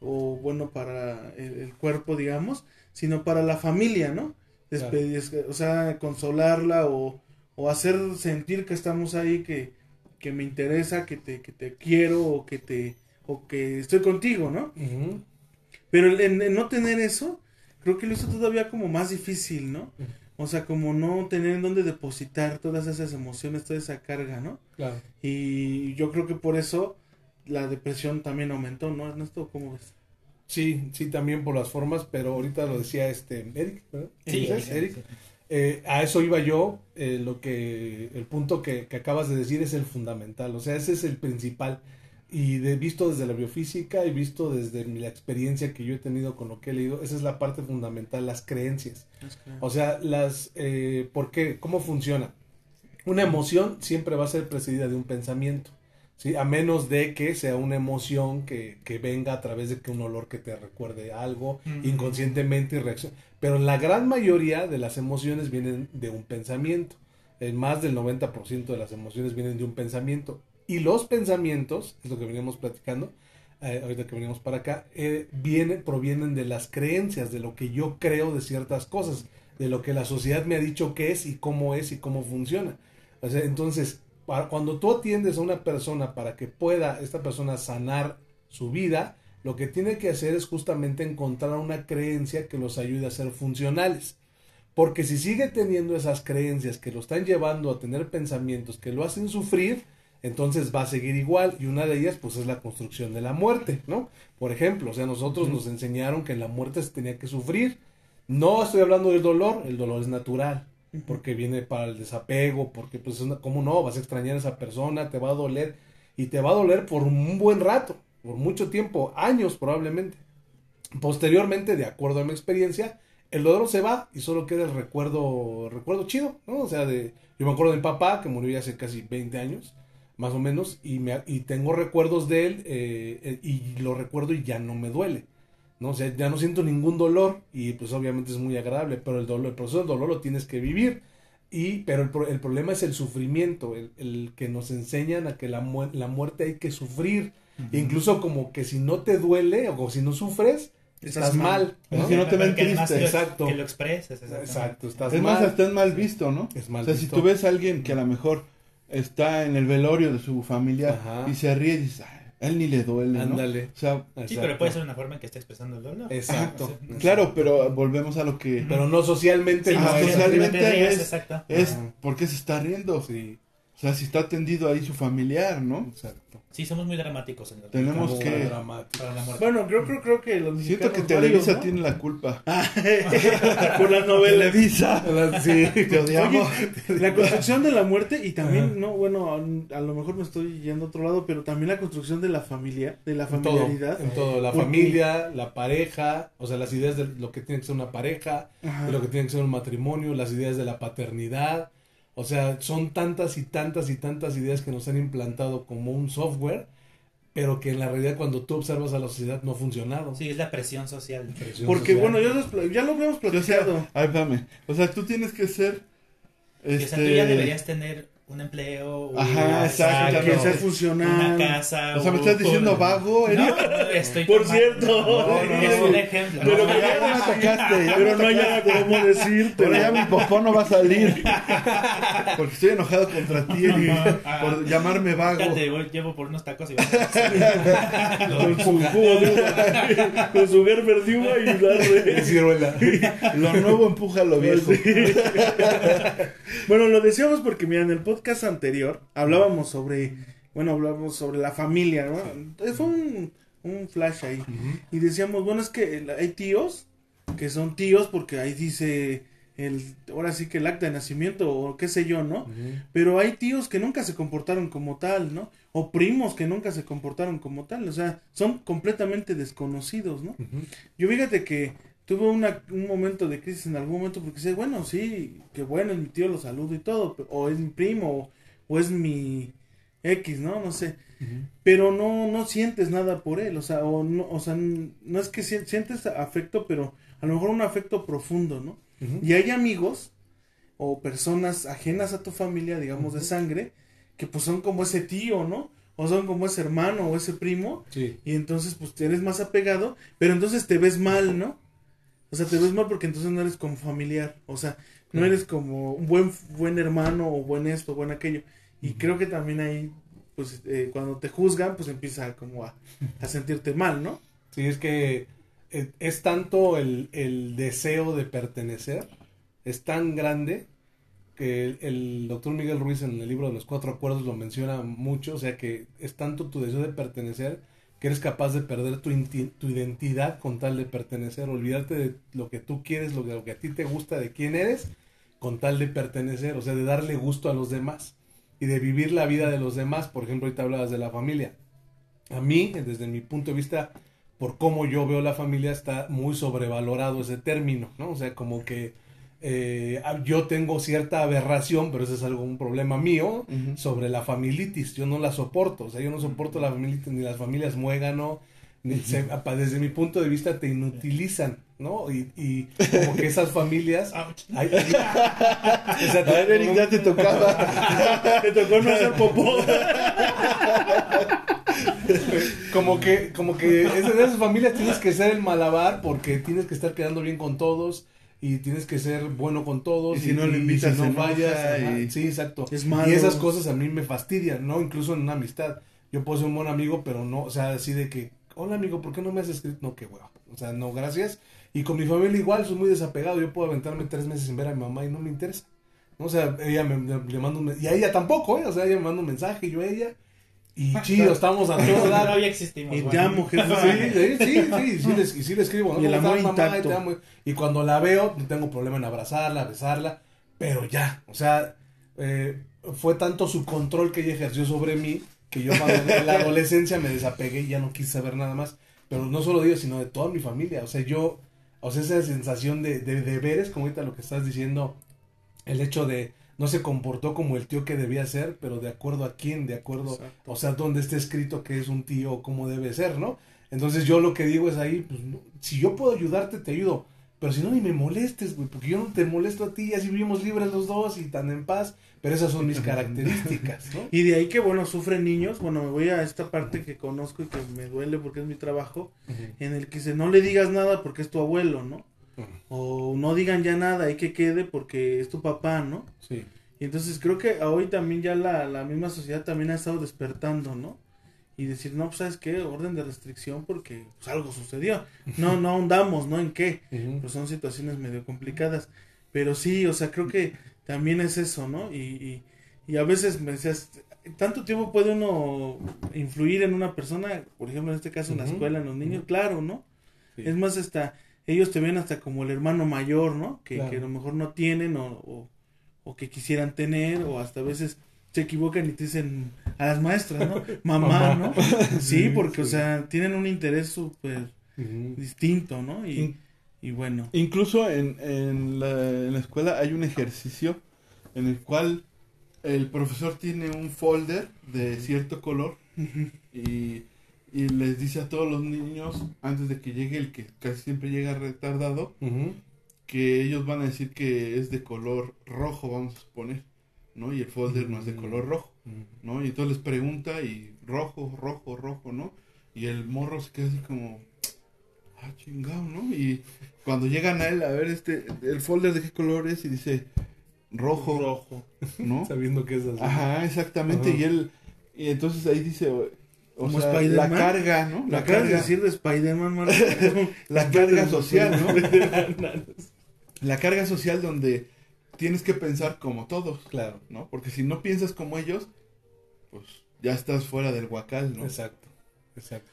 o bueno, para el, el cuerpo, digamos, sino para la familia, ¿no? Despedir, O sea, consolarla o, o hacer sentir que estamos ahí, que, que me interesa, que te, que te quiero o que te o que estoy contigo, ¿no? Pero el, el- el no tener eso, creo que lo hizo todavía como más difícil, ¿no? O sea, como no tener en dónde depositar todas esas emociones, toda esa carga, ¿no? Claro. Y yo creo que por eso la depresión también aumentó, ¿no, Ernesto? ¿Cómo ves? Sí, sí, también por las formas, pero ahorita lo decía este Eric, ¿verdad? Sí, ¿Dices, sí, Eric. sí. Eh, a eso iba yo, eh, lo que, el punto que, que acabas de decir es el fundamental, o sea, ese es el principal. Y de, visto desde la biofísica y visto desde mi- la experiencia que yo he tenido con lo que he leído, esa es la parte fundamental, las creencias. O sea, las, eh, ¿por qué? ¿Cómo funciona? Una emoción siempre va a ser precedida de un pensamiento, ¿sí? A menos de que sea una emoción que, que venga a través de que un olor que te recuerde algo Mm. inconscientemente y reacciona. Pero la gran mayoría de las emociones vienen de un pensamiento. El más del 90% de las emociones vienen de un pensamiento. Y los pensamientos, es lo que veníamos platicando, eh, ahorita que venimos para acá, eh, vienen, provienen de las creencias, de lo que yo creo de ciertas cosas, de lo que la sociedad me ha dicho que es y cómo es y cómo funciona. O sea, entonces, para- cuando tú atiendes a una persona para que pueda esta persona sanar su vida, lo que tiene que hacer es justamente encontrar una creencia que los ayude a ser funcionales. Porque si sigue teniendo esas creencias que lo están llevando a tener pensamientos que lo hacen sufrir, entonces va a seguir igual. Y una de ellas, pues, es la construcción de la muerte, ¿no? Por ejemplo, o sea, nosotros nos enseñaron que en la muerte se tenía que sufrir. No estoy hablando del dolor, el dolor es natural, porque viene para el desapego, porque, pues, es una- ¿cómo no? Vas a extrañar a esa persona, te va a doler, y te va a doler por un buen rato, por mucho tiempo, años probablemente. Posteriormente, de acuerdo a mi experiencia, el dolor se va y solo queda el recuerdo, recuerdo chido, ¿no? O sea, de, yo me acuerdo de mi papá, que murió ya hace casi 20 años, más o menos, y, me, y tengo recuerdos de él, eh, eh, y lo recuerdo y ya no me duele, ¿no? O sea, ya no siento ningún dolor y pues obviamente es muy agradable, pero el dolor, el proceso del dolor lo tienes que vivir. Y, pero el, pro- el problema es el sufrimiento, el, el que nos enseñan a que la, mu- la muerte hay que sufrir. Incluso como que si no te duele o si no sufres, Estás estás, mal. mal. ¿no? si no te ven triste. que- Exacto. Que lo expreses. Exacto, estás Es mal. más, hasta es mal visto, ¿no? Es mal o sea, visto. si tú ves a alguien que a lo mejor está en el velorio de su familiar Ajá. y se ríe y dices, "Ay, a él ni le duele, ¿no? Ándale. O sea, Sí, Exacto. pero puede ser una forma en que esté expresando el dolor. Exacto. Ajá, claro, pero volvemos a lo que Pero no socialmente. Sí, no es- socialmente es- exacto. es Ajá. por qué se está riendo. Sí, sea, si está atendido ahí su familiar, ¿no? exacto. Sí, somos muy dramáticos en Tenemos que- para la muerte. Bueno, creo, creo, creo que los Siento que Televisa varios, ¿no? tiene la culpa. Por las novelas. Televisa, Sí. te odiamos. La construcción de la muerte y también, no, bueno, a, a lo mejor me estoy yendo a otro lado, pero también la construcción de la familia, de la En todo, familiaridad. en todo, la Porque- familia, la pareja, o sea, las ideas de lo que tiene que ser una pareja, Ajá. de lo que tiene que ser un matrimonio, las ideas de la paternidad, o sea, son tantas y tantas y tantas ideas que nos han implantado como un software, pero que en la realidad cuando tú observas a la sociedad no ha funcionado. Sí, es la presión social. Presión Porque, social. bueno, ya, los ya lo habíamos O sea, platicado. a ver, espérame. O sea, tú tienes que ser. O Este... sea, tú ya deberías tener un empleo, un Ajá, exacto, que sea funcional. una casa. O sea, me estás diciendo vago. No, estoy Por cierto. No, No, es un ejemplo. Pero que ya me atacaste, ya Pero me no hay nada como decirte. Pero ya mi popó no va a salir. Porque estoy enojado contra ti, Eric, por llamarme vago. Fíjate, voy- llevo por unos tacos y vas a Con su jugo de uva, con su Gerber de uva y darle. Ciruela. Lo nuevo empuja a lo viejo. Bueno, lo decíamos porque, mira, en el podcast anterior hablábamos sobre, bueno, hablábamos sobre la familia, ¿no? Eh, Fue un, un flash ahí. Y decíamos, bueno, es que hay tíos que son tíos porque ahí dice el, ahora sí que el acta de nacimiento o qué sé yo, ¿no? Pero hay tíos que nunca se comportaron como tal, ¿no? O primos que nunca se comportaron como tal, o sea, son completamente desconocidos, ¿no? Yo fíjate que tuve una, un momento de crisis en algún momento porque sé, bueno, sí, que bueno, es mi tío, lo saludo y todo, o es mi primo, o, o es mi X, ¿no? No sé. Pero no, no sientes nada por él, o sea, o no, o sea, no es que si- sientes afecto, pero a lo mejor un afecto profundo, ¿no? Y hay amigos o personas ajenas a tu familia, digamos, de sangre, que pues son como ese tío, ¿no? O son como ese hermano o ese primo, Sí. y entonces pues eres más apegado, pero entonces te ves mal, ¿no? O sea, te ves mal porque entonces no eres como familiar, o sea, no eres como un buen, buen hermano o buen esto, buen aquello. Y creo que también ahí, pues eh, cuando te juzgan, pues empieza como a, a sentirte mal, ¿no? Sí, es que eh, es tanto el, el deseo de pertenecer, es tan grande que el, el doctor Miguel Ruiz en el libro de los cuatro acuerdos lo menciona mucho, o sea que es tanto tu deseo de pertenecer que eres capaz de perder tu, tu identidad con tal de pertenecer, olvidarte de lo que tú quieres, lo que, lo que a ti te gusta, de quién eres, con tal de pertenecer, o sea, de darle gusto a los demás y de vivir la vida de los demás. Por ejemplo, ahorita hablabas de la familia. A mí, desde mi punto de vista, por cómo yo veo la familia, está muy sobrevalorado ese término, ¿no? O sea, como que eh, yo tengo cierta aberración, pero ese es algo, un problema mío, sobre la familitis. Yo no la soporto, o sea, yo no soporto la familitis, ni las familias muégano, ni se- desde mi punto de vista te inutilizan, ¿no? Y, y como que esas familias... Ay, ay, o sea, A ver, Eric, ya te tocaba. Te tocó no hacer popó. como que, como que esas familias tienes que ser el malabar porque tienes que estar quedando bien con todos y tienes que ser bueno con todos Y si no le invitas, ajá, y- sí, exacto. Es malo. Y esas cosas a mí me fastidian, ¿no? Incluso en una amistad. Yo puedo ser un buen amigo, pero no, o sea, así de que, hola amigo, ¿por qué no me has escrito? No, qué hueva. O sea, no, gracias. Y con mi familia igual, soy muy desapegado. Yo puedo aventarme tres meses sin ver a mi mamá y no me interesa. ¿no? O sea, ella me, le manda un y a ella tampoco, ¿eh? O sea, ella me manda un mensaje, yo a ella. Y chido, estamos a todo dar. Todavía existimos. Y te amo, jefe. Sí, sí, sí, sí, sí, le, y sí le escribo, ¿no? Y el ¿Cómo amor estás, mamá? intacto. Y te amo. Y cuando la veo, no tengo problema en abrazarla, besarla, pero ya, o sea, eh, fue tanto su control que ella ejerció sobre mí, que yo cuando en la adolescencia me desapegué y ya no quise saber nada más, pero no solo de ellos, sino de toda mi familia, o sea, yo, o sea, esa sensación de, de deberes, como ahorita lo que estás diciendo, el hecho de no se comportó como el tío que debía ser, pero de acuerdo a quién, de acuerdo, Exacto. o sea, dónde está escrito que es un tío, cómo debe ser, ¿no? Entonces yo lo que digo es ahí, pues, no, si yo puedo ayudarte, te ayudo. Pero si no, ni me molestes, güey, porque yo no te molesto a ti, y así vivimos libres los dos y tan en paz. Pero esas son mis características, ¿no? Y de ahí que, bueno, sufren niños. Bueno, me voy a esta parte que conozco y que me duele porque es mi trabajo. En el que dice, no le digas nada porque es tu abuelo, ¿no? O no digan ya nada, hay que quede porque es tu papá, ¿no? Sí. Y entonces creo que hoy también ya la, la misma sociedad también ha estado despertando, ¿no? Y decir, no, pues sabes qué, orden de restricción porque pues, algo sucedió. No, no ahondamos, ¿no? ¿En qué? Pues son situaciones medio complicadas. Pero sí, o sea, creo que también es eso, ¿no? Y, y, y a veces me decías, ¿tanto tiempo puede uno influir en una persona? Por ejemplo, en este caso en la escuela, en los niños, claro, ¿no? Sí. Es más, hasta ellos te ven hasta como el hermano mayor, ¿no? Que, Claro. que a lo mejor no tienen o, o, o que quisieran tener o hasta a veces se equivocan y te dicen a las maestras, ¿no? Mamá, ¿no? Sí, porque, o sea, tienen un interés súper distinto, ¿no? Y, In- y bueno. Incluso en, en, la, en la escuela hay un ejercicio en el cual el profesor tiene un folder de cierto color y, y les dice a todos los niños, antes de que llegue el que casi siempre llega retardado, que ellos van a decir que es de color rojo, vamos a suponer, ¿no? Y el folder no es de color rojo, ¿no? Y entonces les pregunta y rojo, rojo, rojo, ¿no? Y el morro se queda así como, ah, chingado, ¿no? Y cuando llegan a él a ver este, el folder de qué color es y dice rojo, Rojo. ¿no? Sabiendo que es así. Ajá, exactamente, y él, y entonces ahí dice, o, Como sea, la carga, ¿no? La La acabas de carga, decir de Spider-Man, la carga social, ¿no? La carga social donde tienes que pensar como todos, Claro. ¿no? Porque si no piensas como ellos, pues ya estás fuera del huacal, ¿no? Exacto. Exacto.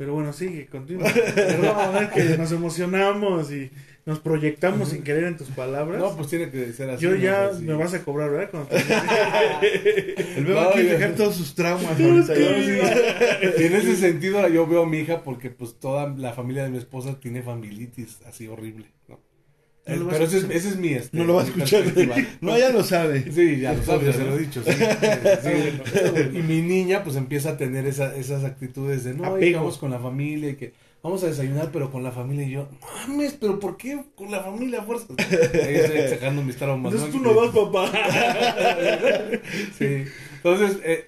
Pero bueno, sigue, continúa. Perdón, es que nos emocionamos y nos proyectamos sin querer en tus palabras. No, pues tiene que ser así. Yo ya Así. me vas a cobrar, ¿verdad? Cuando te- El bebé No, quiere dejar todos sus traumas ahorita. Y en ese sentido yo veo a mi hija porque pues toda la familia de mi esposa tiene familitis así horrible, vas Pero ese es, ese es mi este, No lo va a escuchar. No, ya lo sabe. Sí, ya lo sabes, ya se lo he dicho. sí. Sí. Y mi niña pues empieza a tener esa- esas actitudes de no, vamos con la familia y que vamos a desayunar pero con la familia y yo, mames, pero ¿por qué con la familia a fuerza? Ahí estoy sacando mis traumas. Entonces tú no vas, papá. Sí. Entonces, eh,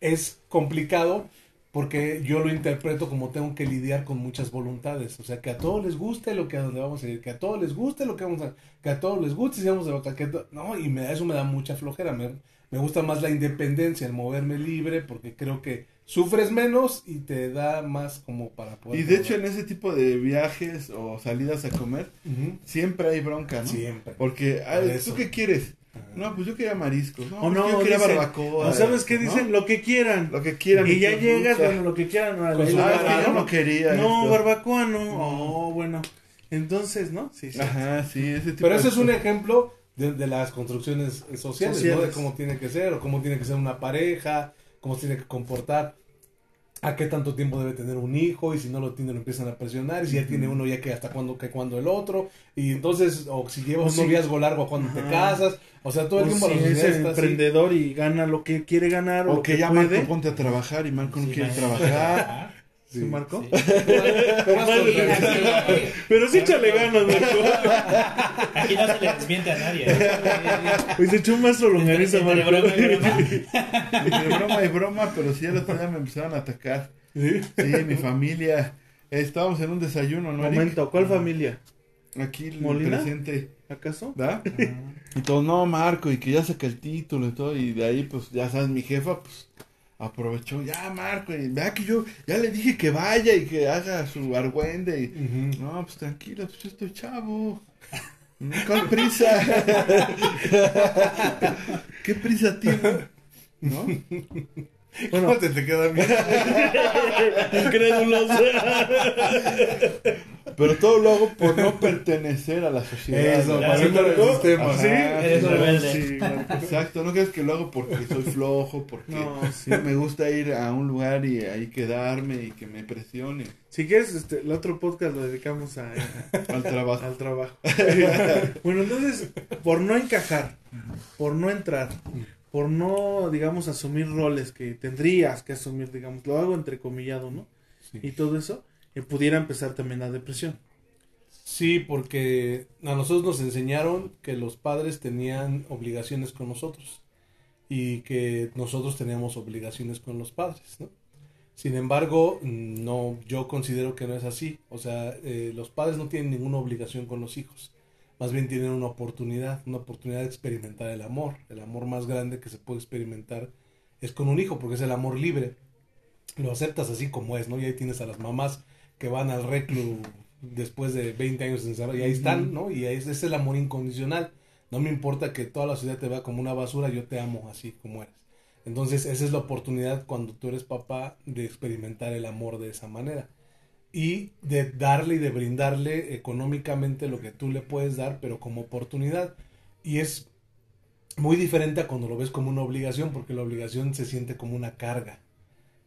es complicado porque yo lo interpreto como tengo que lidiar con muchas voluntades. O sea, que a todos les guste lo que a donde vamos a ir, que a todos les guste lo que vamos a que a todos les guste si vamos de vaca, que to- no, y me, eso me da mucha flojera. Me, me gusta más la independencia, el moverme libre, porque creo que sufres menos y te da más como para poder. Y de hecho en ese tipo de viajes o salidas a comer, siempre hay bronca, ¿no? Siempre. Porque, eso. ¿tú qué quieres? Ajá. No, pues yo quería mariscos. No, O pues no, yo quería dicen, barbacoa. ¿O sabes qué ¿no? dicen? Lo que quieran. Lo que quieran. Y ya con llegas, bueno, lo que quieran. órale, Con ahí su va, Ah, es que barbacoa, yo ¿no? no quería. No, esto. barbacoa no. Oh, bueno. Entonces, ¿no? Sí, sí. Ajá, sí, ese tipo Pero ese es un ejemplo de, de las construcciones eh, sociales, ¿no? Sociales. De cómo tiene que ser, o cómo tiene que ser una pareja, cómo se tiene que comportar, a qué tanto tiempo debe tener un hijo, y si no lo tiene lo empiezan a presionar, y si ya tiene uno ya que hasta cuándo, que cuándo el otro, y entonces, o si llevas O un noviazgo largo a cuándo te casas, o sea, todo el tiempo si es así. emprendedor y gana lo que quiere ganar o, O que que ya puede. Marco ponte a trabajar y Marco no Sí, quiere trabajar. ¿Sí, Marco? Sí. Mía. Pero sí échale ganas, Marco. Aquí no se le desmiente a nadie. ¿eh? Pues se echó un maestro longaniza, Marco. broma y broma. Y de broma y broma, pero sí, el otro día me empezaron a atacar. ¿Sí? Sí, mi familia. Estábamos en un desayuno, ¿no? Eric? Momento, ¿cuál familia? Aquí el ¿Molina? presente. ¿Acaso? ¿verdad? Y todo, no, Marco, y que ya saca el título y todo, y de ahí, pues, ya sabes, mi jefa, pues, aprovechó, ya, Marco, y vea que yo, ya le dije que vaya y que haga su argüende, y, no, pues, tranquilo, pues, yo estoy chavo, ¿cuál prisa? ¿Qué prisa tiene? ¿No? Bueno, ¿Cómo te, te queda bien? incrédulos. Pero todo lo hago por no pertenecer a la sociedad. Eso, para sí, el sistema. Ajá. ¿Sí? Eres No, rebelde. sí. Exacto, no crees que lo hago porque soy flojo, porque No, sí. no me gusta ir a un lugar y ahí quedarme y que me presione Si quieres, este, el otro podcast lo dedicamos a, al trabajo. al trabajo. bueno, entonces, por no encajar, por no entrar, por no, digamos, asumir roles que tendrías que asumir, digamos, lo hago entrecomillado, ¿no? y todo eso, eh, pudiera empezar también la depresión. Sí, porque a nosotros nos enseñaron que los padres tenían obligaciones con nosotros y que nosotros teníamos obligaciones con los padres, ¿no? Sin embargo, no, yo considero que no es así. O sea, eh, los padres no tienen ninguna obligación con los hijos. Más bien tienen una oportunidad, una oportunidad de experimentar el amor. El amor más grande que se puede experimentar es con un hijo, porque es el amor libre. Lo aceptas así como es, ¿no? Y ahí tienes a las mamás que van al reclu después de 20 años encerrados y ahí están, ¿no? Y ahí es, es el amor incondicional. No me importa que toda la sociedad te vea como una basura, yo te amo así como eres. Entonces esa es la oportunidad cuando tú eres papá de experimentar el amor de esa manera y de darle y de brindarle económicamente lo que tú le puedes dar, pero como oportunidad. Y es muy diferente a cuando lo ves como una obligación, porque la obligación se siente como una carga,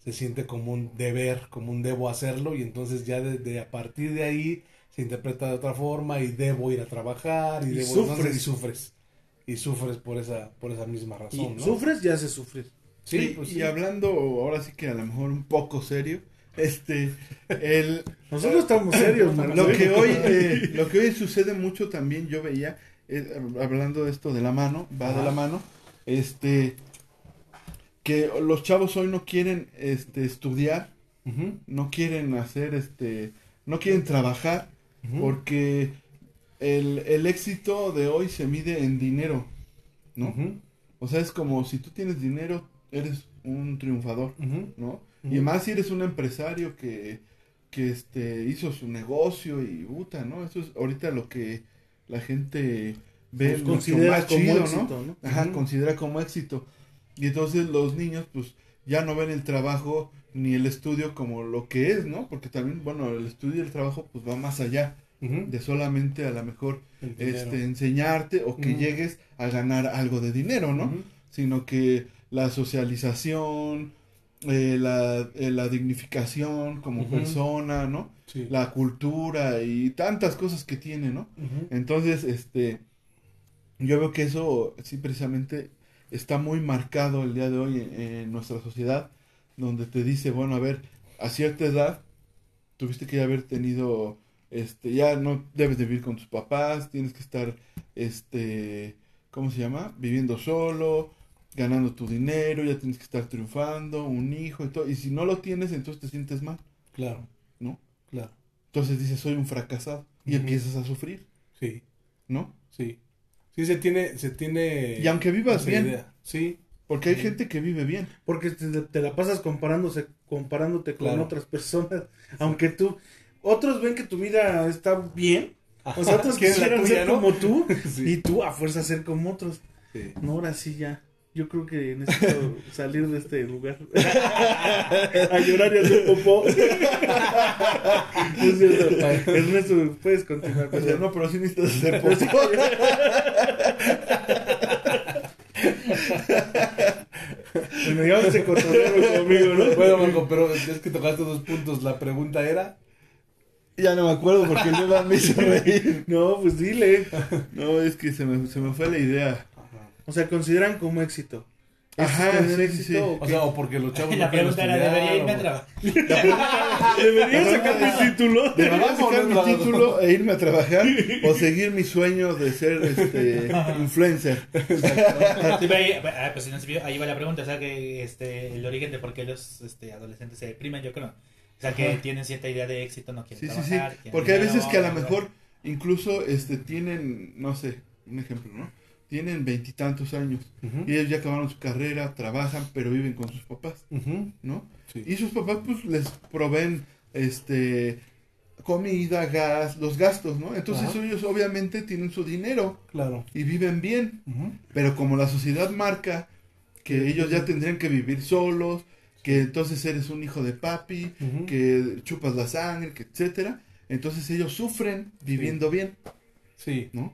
se siente como un deber, como un debo hacerlo, y entonces ya desde a partir de ahí se interpreta de otra forma y debo ir a trabajar y, Y debo sufres. y sufres y sufres por esa por esa misma Y razón, ¿no? sufres, ya hace sufrir. Sí, Sí, pues y sí. hablando ahora sí que a lo mejor un poco serio, este, el, Nosotros estamos serios, man. lo que hoy, eh, lo que hoy sucede mucho también, yo veía, eh, hablando de esto de la mano, va de la mano, este, que los chavos hoy no quieren, este, estudiar, no quieren hacer, este, no quieren trabajar, porque el, el éxito de hoy se mide en dinero, ¿no? O sea, es como si tú tienes dinero, eres un triunfador. ¿no? Y más si eres un empresario que, que este, hizo su negocio y puta, ¿no? Eso es ahorita lo que la gente ve Pues considera más como chido, éxito, ¿no? ¿no? Ajá, Ujú. considera como éxito. Y entonces los niños, pues, ya no ven el trabajo ni el estudio como lo que es, ¿no? Porque también, bueno, el estudio y el trabajo, pues, va más allá de solamente a lo mejor este, enseñarte o que llegues a ganar algo de dinero, ¿no? Sino que la socialización, eh, la, eh, la dignificación como persona, ¿no? Sí. La cultura y tantas cosas que tiene, ¿no? Entonces, este, yo veo que eso sí precisamente está muy marcado el día de hoy en, en nuestra sociedad, donde te dice, bueno, a ver, a cierta edad tuviste que ya haber tenido, este, ya no debes de vivir con tus papás, tienes que estar, este, ¿cómo se llama? Viviendo solo, ganando tu dinero, ya tienes que estar triunfando, un hijo y todo, y si no lo tienes, entonces te sientes mal, Claro, ¿no? claro. Entonces dices, soy un fracasado, y empiezas a sufrir, Sí, ¿no? sí. Sí, se tiene, se tiene. Y aunque vivas bien, idea. Sí, porque hay Sí. gente que vive bien. Porque te, te la pasas comparándose, comparándote con Claro. otras personas. Aunque tú, otros ven que tu vida está bien. O sea, otros quisieran tuya, ser ¿no? como tú. Sí. Y tú a fuerza ser como otros. Sí. No, ahora sí ya. Yo creo que necesito salir de este lugar. a llorar y hacer popó. es cierto. Ernesto, puedes continuar. No, pero sí necesitas hacer popó. Bueno, ya se cotorrearon conmigo, ¿no? Bueno, Marco, pero es que tocaste dos puntos. La pregunta era. ya no me acuerdo porque el Iván me hizo reír. No, pues dile. No, es que se me, se me fue la idea. O sea, consideran como éxito. Ajá, ¿Es tener sí, éxito sí. o O sea, o porque los chavos. La no pregunta era, ¿debería irme a trabajar? Debería sacar mi título. Debería sacar mi no, no, no. título e irme a trabajar o seguir mi sueño de ser este influencer. Sí, pero ahí, ah, pues, si no se vio, ahí va la pregunta, o sea que este, el origen de por qué los este, adolescentes se deprimen, yo creo. O sea que Ajá. tienen cierta idea de éxito, no quieren Sí, sí, sí. trabajar. quieren Porque hay veces que a lo mejor incluso este tienen, no sé, un ejemplo, ¿no? Tienen veintitantos años y ellos ya acabaron su carrera, trabajan, pero viven con sus papás. ¿no? Sí. Y sus papás pues les proveen este comida, gas, los gastos, ¿no? Entonces Ajá. ellos obviamente tienen su dinero Claro. y viven bien, pero como la sociedad marca que ellos ya tendrían que vivir solos, que entonces eres un hijo de papi, que chupas la sangre, que etcétera, entonces ellos sufren viviendo bien, Sí. ¿no?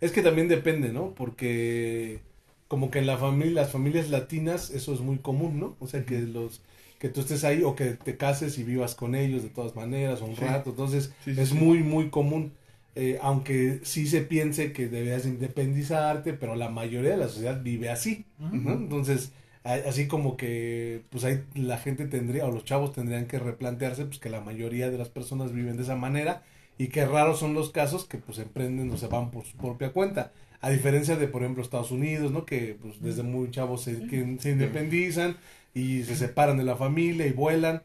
Es que también depende, ¿no? Porque como que en la familia, las familias latinas eso es muy común, ¿no? O sea, que los que tú estés ahí o que te cases y vivas con ellos de todas maneras un Sí. rato, entonces Sí, sí, es muy muy común. Eh, aunque sí se piense que debías independizarte, pero la mayoría de la sociedad vive así. ¿no? Entonces, Así como que, pues ahí la gente tendría, o los chavos tendrían que replantearse, pues que la mayoría de las personas viven de esa manera y que raros son los casos que pues emprenden o se van por su propia cuenta. A diferencia de, por ejemplo, Estados Unidos, ¿no? Que pues desde muy chavos se, se independizan y se separan de la familia y vuelan.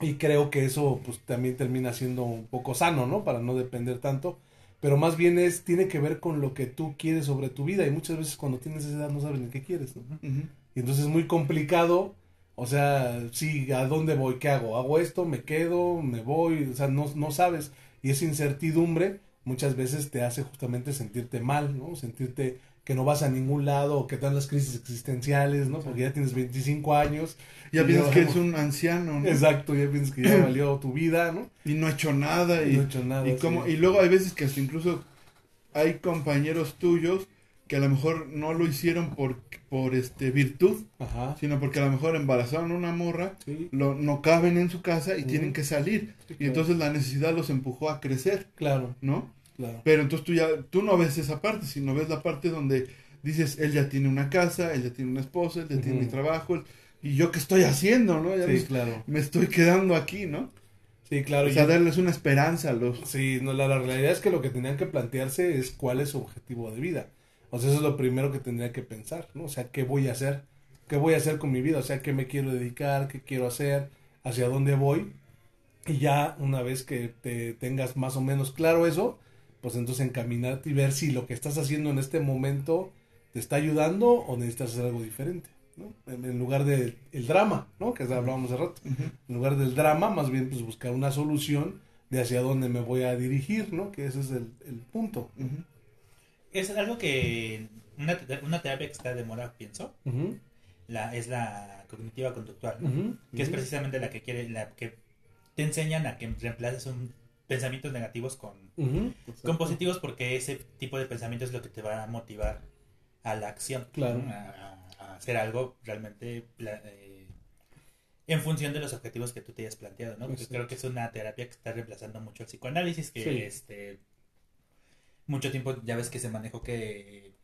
Y creo que eso pues también termina siendo un poco sano, ¿no? Para no depender tanto. Pero más bien es, tiene que ver con lo que tú quieres sobre tu vida. Y muchas veces cuando tienes esa edad no sabes ni qué quieres, ¿no? Y entonces es muy complicado. O sea, sí, ¿a dónde voy? ¿Qué hago? ¿Hago esto? ¿Me quedo? ¿Me voy? O sea, no, no sabes. Y esa incertidumbre muchas veces te hace justamente sentirte mal, ¿no? Sentirte que no vas a ningún lado o que te dan las crisis existenciales, ¿no? Porque ya tienes 25 años. Ya piensas que eres un anciano, ¿no? Exacto, ya piensas que ya valió tu vida, ¿no? Y no ha hecho nada. Y, no ha hecho nada. Y, como, y luego hay veces que hasta incluso hay compañeros tuyos que a lo mejor no lo hicieron por, por este virtud, sino porque a lo mejor embarazaron una morra, lo, no caben en su casa y tienen que salir. Y entonces la necesidad los empujó a crecer. Claro. ¿No? Pero entonces tú ya, tú no ves esa parte, sino ves la parte donde dices, él ya tiene una casa, él ya tiene una esposa, él ya tiene mi trabajo, y yo qué estoy haciendo, ¿no? Ya sí, claro. Me estoy quedando aquí, ¿no? Sí, claro. O sea, darles una esperanza a los... Sí, no, la, realidad es que lo que tenían que plantearse es cuál es su objetivo de vida. O sea, eso es lo primero que tendría que pensar, ¿no? O sea, ¿qué voy a hacer? ¿Qué voy a hacer con mi vida? O sea, ¿qué me quiero dedicar? ¿Qué quiero hacer? ¿Hacia dónde voy? Y ya una vez que te tengas más o menos claro eso, pues entonces encaminarte y ver si lo que estás haciendo en este momento te está ayudando o necesitas hacer algo diferente, ¿no? En, lugar del el drama, ¿no? Que hablábamos hace rato. En lugar del drama, más bien pues buscar una solución de hacia dónde me voy a dirigir, ¿no? Que ese es el, punto. Es algo que una, una, terapia que está de moda, pienso, la, es la cognitiva conductual, que es precisamente la que quiere, la que te enseñan a que reemplaces un pensamientos negativos con, con positivos porque ese tipo de pensamiento es lo que te va a motivar a la acción. Claro. A, hacer algo realmente eh, en función de los objetivos que tú te hayas planteado, ¿no? Porque creo que es una terapia que está reemplazando mucho el psicoanálisis, que este mucho tiempo ya ves que se manejó que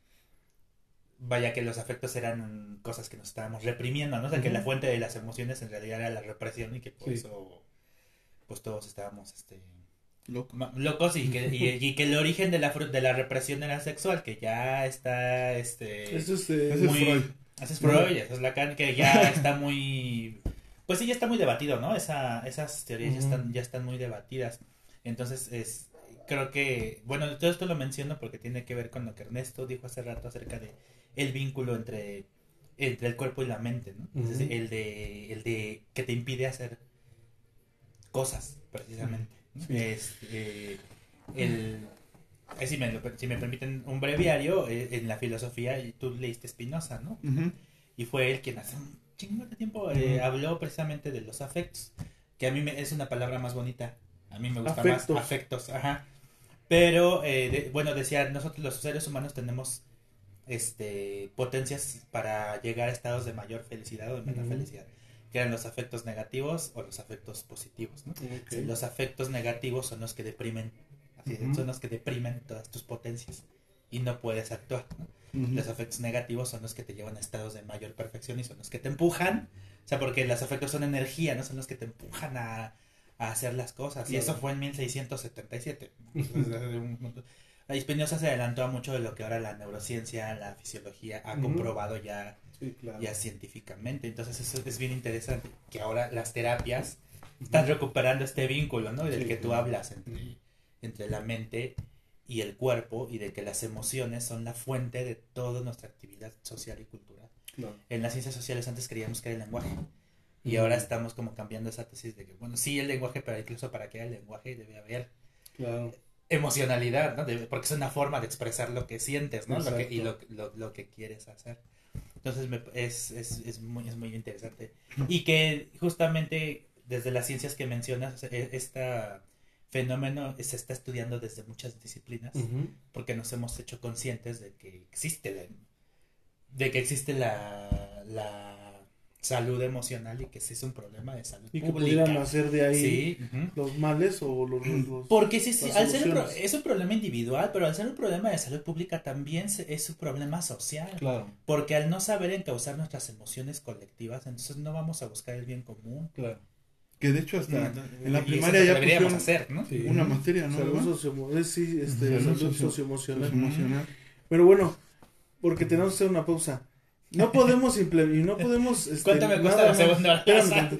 vaya que los afectos eran cosas que nos estábamos reprimiendo, ¿no? O sea, que la fuente de las emociones en realidad era la represión y que por eso pues todos estábamos este locos y que, y, que el origen de la, de la represión era sexual, que ya está este eso es, eh, muy, Freud. Eso es Freud, eso es Lacan, que ya está muy pues sí ya está muy debatido, ¿no? Esa, esas teorías ya están, ya están muy debatidas. Entonces es creo que, bueno, todo esto lo menciono porque tiene que ver con lo que Ernesto dijo hace rato acerca de el vínculo entre, entre el cuerpo y la mente, ¿no? el de, el de que te impide hacer cosas, precisamente. Este, el, eh, si, me, si me permiten un breviario, eh, en la filosofía, tú leíste Spinoza, ¿no? Y fue él quien hace un chingo de tiempo eh, habló precisamente de los afectos, que a mí me, es una palabra más bonita. A mí me gusta más afectos, ajá. Pero, bueno, decía, nosotros los seres humanos tenemos este potencias para llegar a estados de mayor felicidad o de menor felicidad que eran los afectos negativos o los afectos positivos. Los afectos negativos son los que deprimen, son los que deprimen todas tus potencias y no puedes actuar. Los afectos negativos son los que te llevan a estados de mayor perfección y son los que te empujan, o sea, porque los afectos son energía, no son los que te empujan a, hacer las cosas. Y eso fue en 1677. La Spinoza se adelantó a mucho de lo que ahora la neurociencia, la fisiología ha comprobado ya ya científicamente. Entonces eso es bien interesante, que ahora las terapias están recuperando este vínculo, ¿no? Del que tú hablas entre, entre la mente y el cuerpo y de que las emociones son la fuente de toda nuestra actividad social y cultural. En las ciencias sociales antes creíamos que era el lenguaje. Y ahora estamos como cambiando esa tesis de que, bueno, sí el lenguaje, pero incluso para que haya el lenguaje debe haber emocionalidad, ¿no? porque es una forma de expresar lo que sientes, ¿no? Lo que, y lo, lo, que quieres hacer. Entonces es, es, es, muy, es muy interesante. Y que justamente desde las ciencias que mencionas, este fenómeno se está estudiando desde muchas disciplinas, porque nos hemos hecho conscientes de que existe la, de que existe la, la salud emocional y que sí es un problema de salud Y que pública. pudieran hacer de ahí Sí, los males o los... los- Porque sí, sí, al ser un pro- soluciones. es un problema individual, pero al ser un problema de salud pública también se- es un problema social. Claro, Porque al no saber encauzar nuestras emociones colectivas, entonces no vamos a buscar el bien común. claro. Que de hecho hasta en la primaria ya deberíamos hacer, ¿no? Sí. una materia, ¿no? salud, eh, sí, este, salud. Pero bueno, porque tenemos que hacer una pausa. No podemos implementar, y no podemos... Este, ¿Cuánto me cuesta la más- segunda plaza? no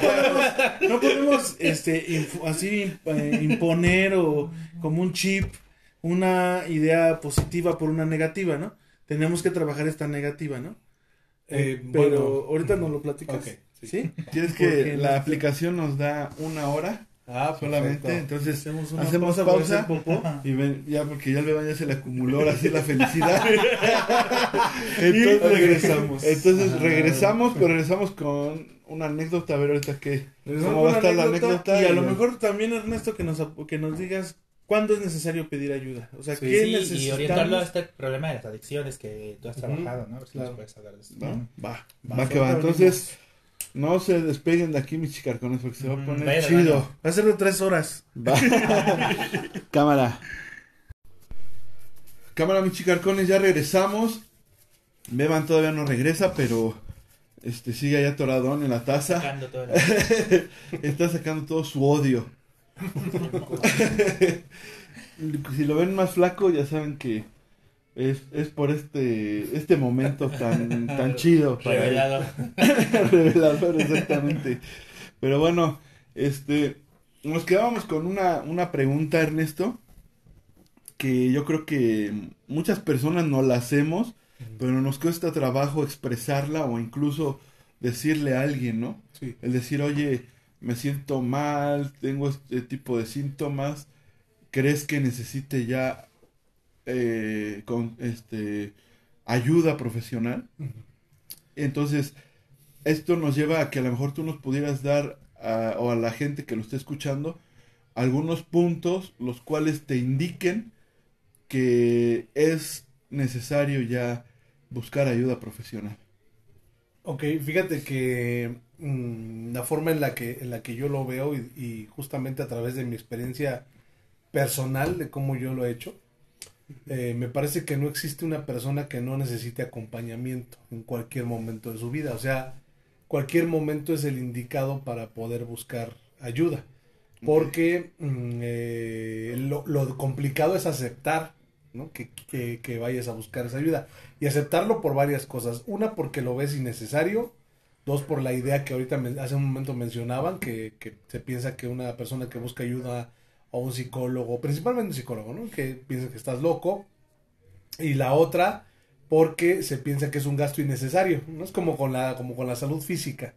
podemos, no podemos, este, así eh, imponer o como un chip una idea positiva por una negativa, ¿no? Tenemos que trabajar esta negativa, ¿no? Eh, Pero bueno, ahorita nos lo platicas. Ok, sí. ¿Sí? ¿Quieres Porque que no- la aplicación nos da una hora Ah, solamente? perfecto. Entonces Hacemos una hacemos pausa y ven, ya porque ya el bebé ya se le acumuló ahora sí la felicidad. entonces regresamos. Entonces regresamos, pero regresamos con una anécdota, a ver ahorita qué. ¿Cómo va a estar la anécdota? Y a lo Y- mejor también, Ernesto, que nos, que nos digas cuándo es necesario pedir ayuda. O sea, Sí, ¿qué Sí, y necesitamos? orientarlo a este problema de las adicciones que tú has trabajado, ¿no? A ver si claro. nos puedes hablar de eso. Va, va, Va, va que va. ahorita Entonces, no se despeguen de aquí, mis chicarcones, porque se va a Ujú, poner vaya chido. Va a ser de tres horas. Va. Cámara. Cámara, mis chicarcones, ya regresamos. Beban todavía no regresa, pero este sigue allá atoradón en la taza. Sacando todo el- Está sacando todo su odio. si lo ven más flaco, ya saben que es, es por este este momento tan tan chido para él. revelado. Revelador, exactamente. Pero bueno, este, nos quedábamos con una, una pregunta, Ernesto, que yo creo que muchas personas no la hacemos, pero nos cuesta trabajo expresarla o incluso decirle a alguien, ¿no? Sí. El decir, oye, me siento mal, tengo este tipo de síntomas, ¿crees que necesite ya eh, con este ayuda profesional? Entonces, esto nos lleva a que a lo mejor tú nos pudieras dar a- o a la gente que lo esté escuchando algunos puntos los cuales te indiquen que es necesario ya buscar ayuda profesional. Ok, fíjate que mm, la forma en la que, en la que yo lo veo y, y justamente a través de mi experiencia personal de cómo yo lo he hecho, eh, me parece que no existe una persona que no necesite acompañamiento en cualquier momento de su vida. O sea, cualquier momento es el indicado para poder buscar ayuda. Porque mm, eh, lo, lo complicado es aceptar ¿no? que, que, que vayas a buscar esa ayuda. Y aceptarlo por varias cosas. Una, porque lo ves innecesario. Dos, por la idea que ahorita men- hace un momento mencionaban, que, que se piensa que una persona que busca ayuda a un psicólogo, principalmente un psicólogo, ¿no? que piensa que estás loco. Y la otra, porque se piensa que es un gasto innecesario. ¿no? Es como con la, como con la salud física.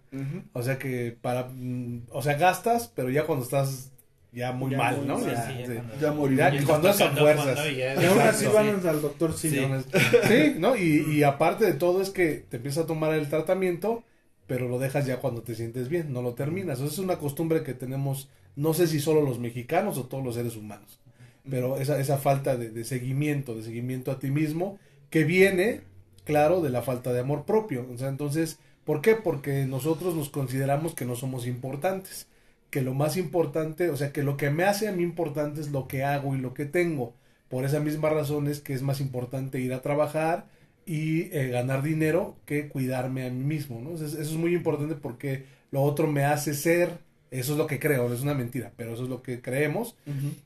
O sea que para, mm, o sea, gastas, pero ya cuando estás ya muy Ya mal, muy ¿no? Ya, Sí, Ya y cuando fuerzas. y aún así van al doctor Sí. sí. Sí, ¿no? Y, y aparte de todo es que te empiezas a tomar el tratamiento, pero lo dejas ya cuando te sientes bien, no lo terminas. Eso es una costumbre que tenemos, no sé si solo los mexicanos o todos los seres humanos, pero esa, esa falta de, de seguimiento, de seguimiento a ti mismo, que viene, claro, de la falta de amor propio. O sea, entonces, ¿por qué? Porque nosotros nos consideramos que no somos importantes, que lo más importante, o sea, que lo que me hace a mí importante es lo que hago y lo que tengo. Por esa misma razón es que es más importante ir a trabajar y eh, ganar dinero que cuidarme a mí mismo, ¿no? Eso es, eso es muy importante porque lo otro me hace ser, eso es lo que creo, es una mentira, pero eso es lo que creemos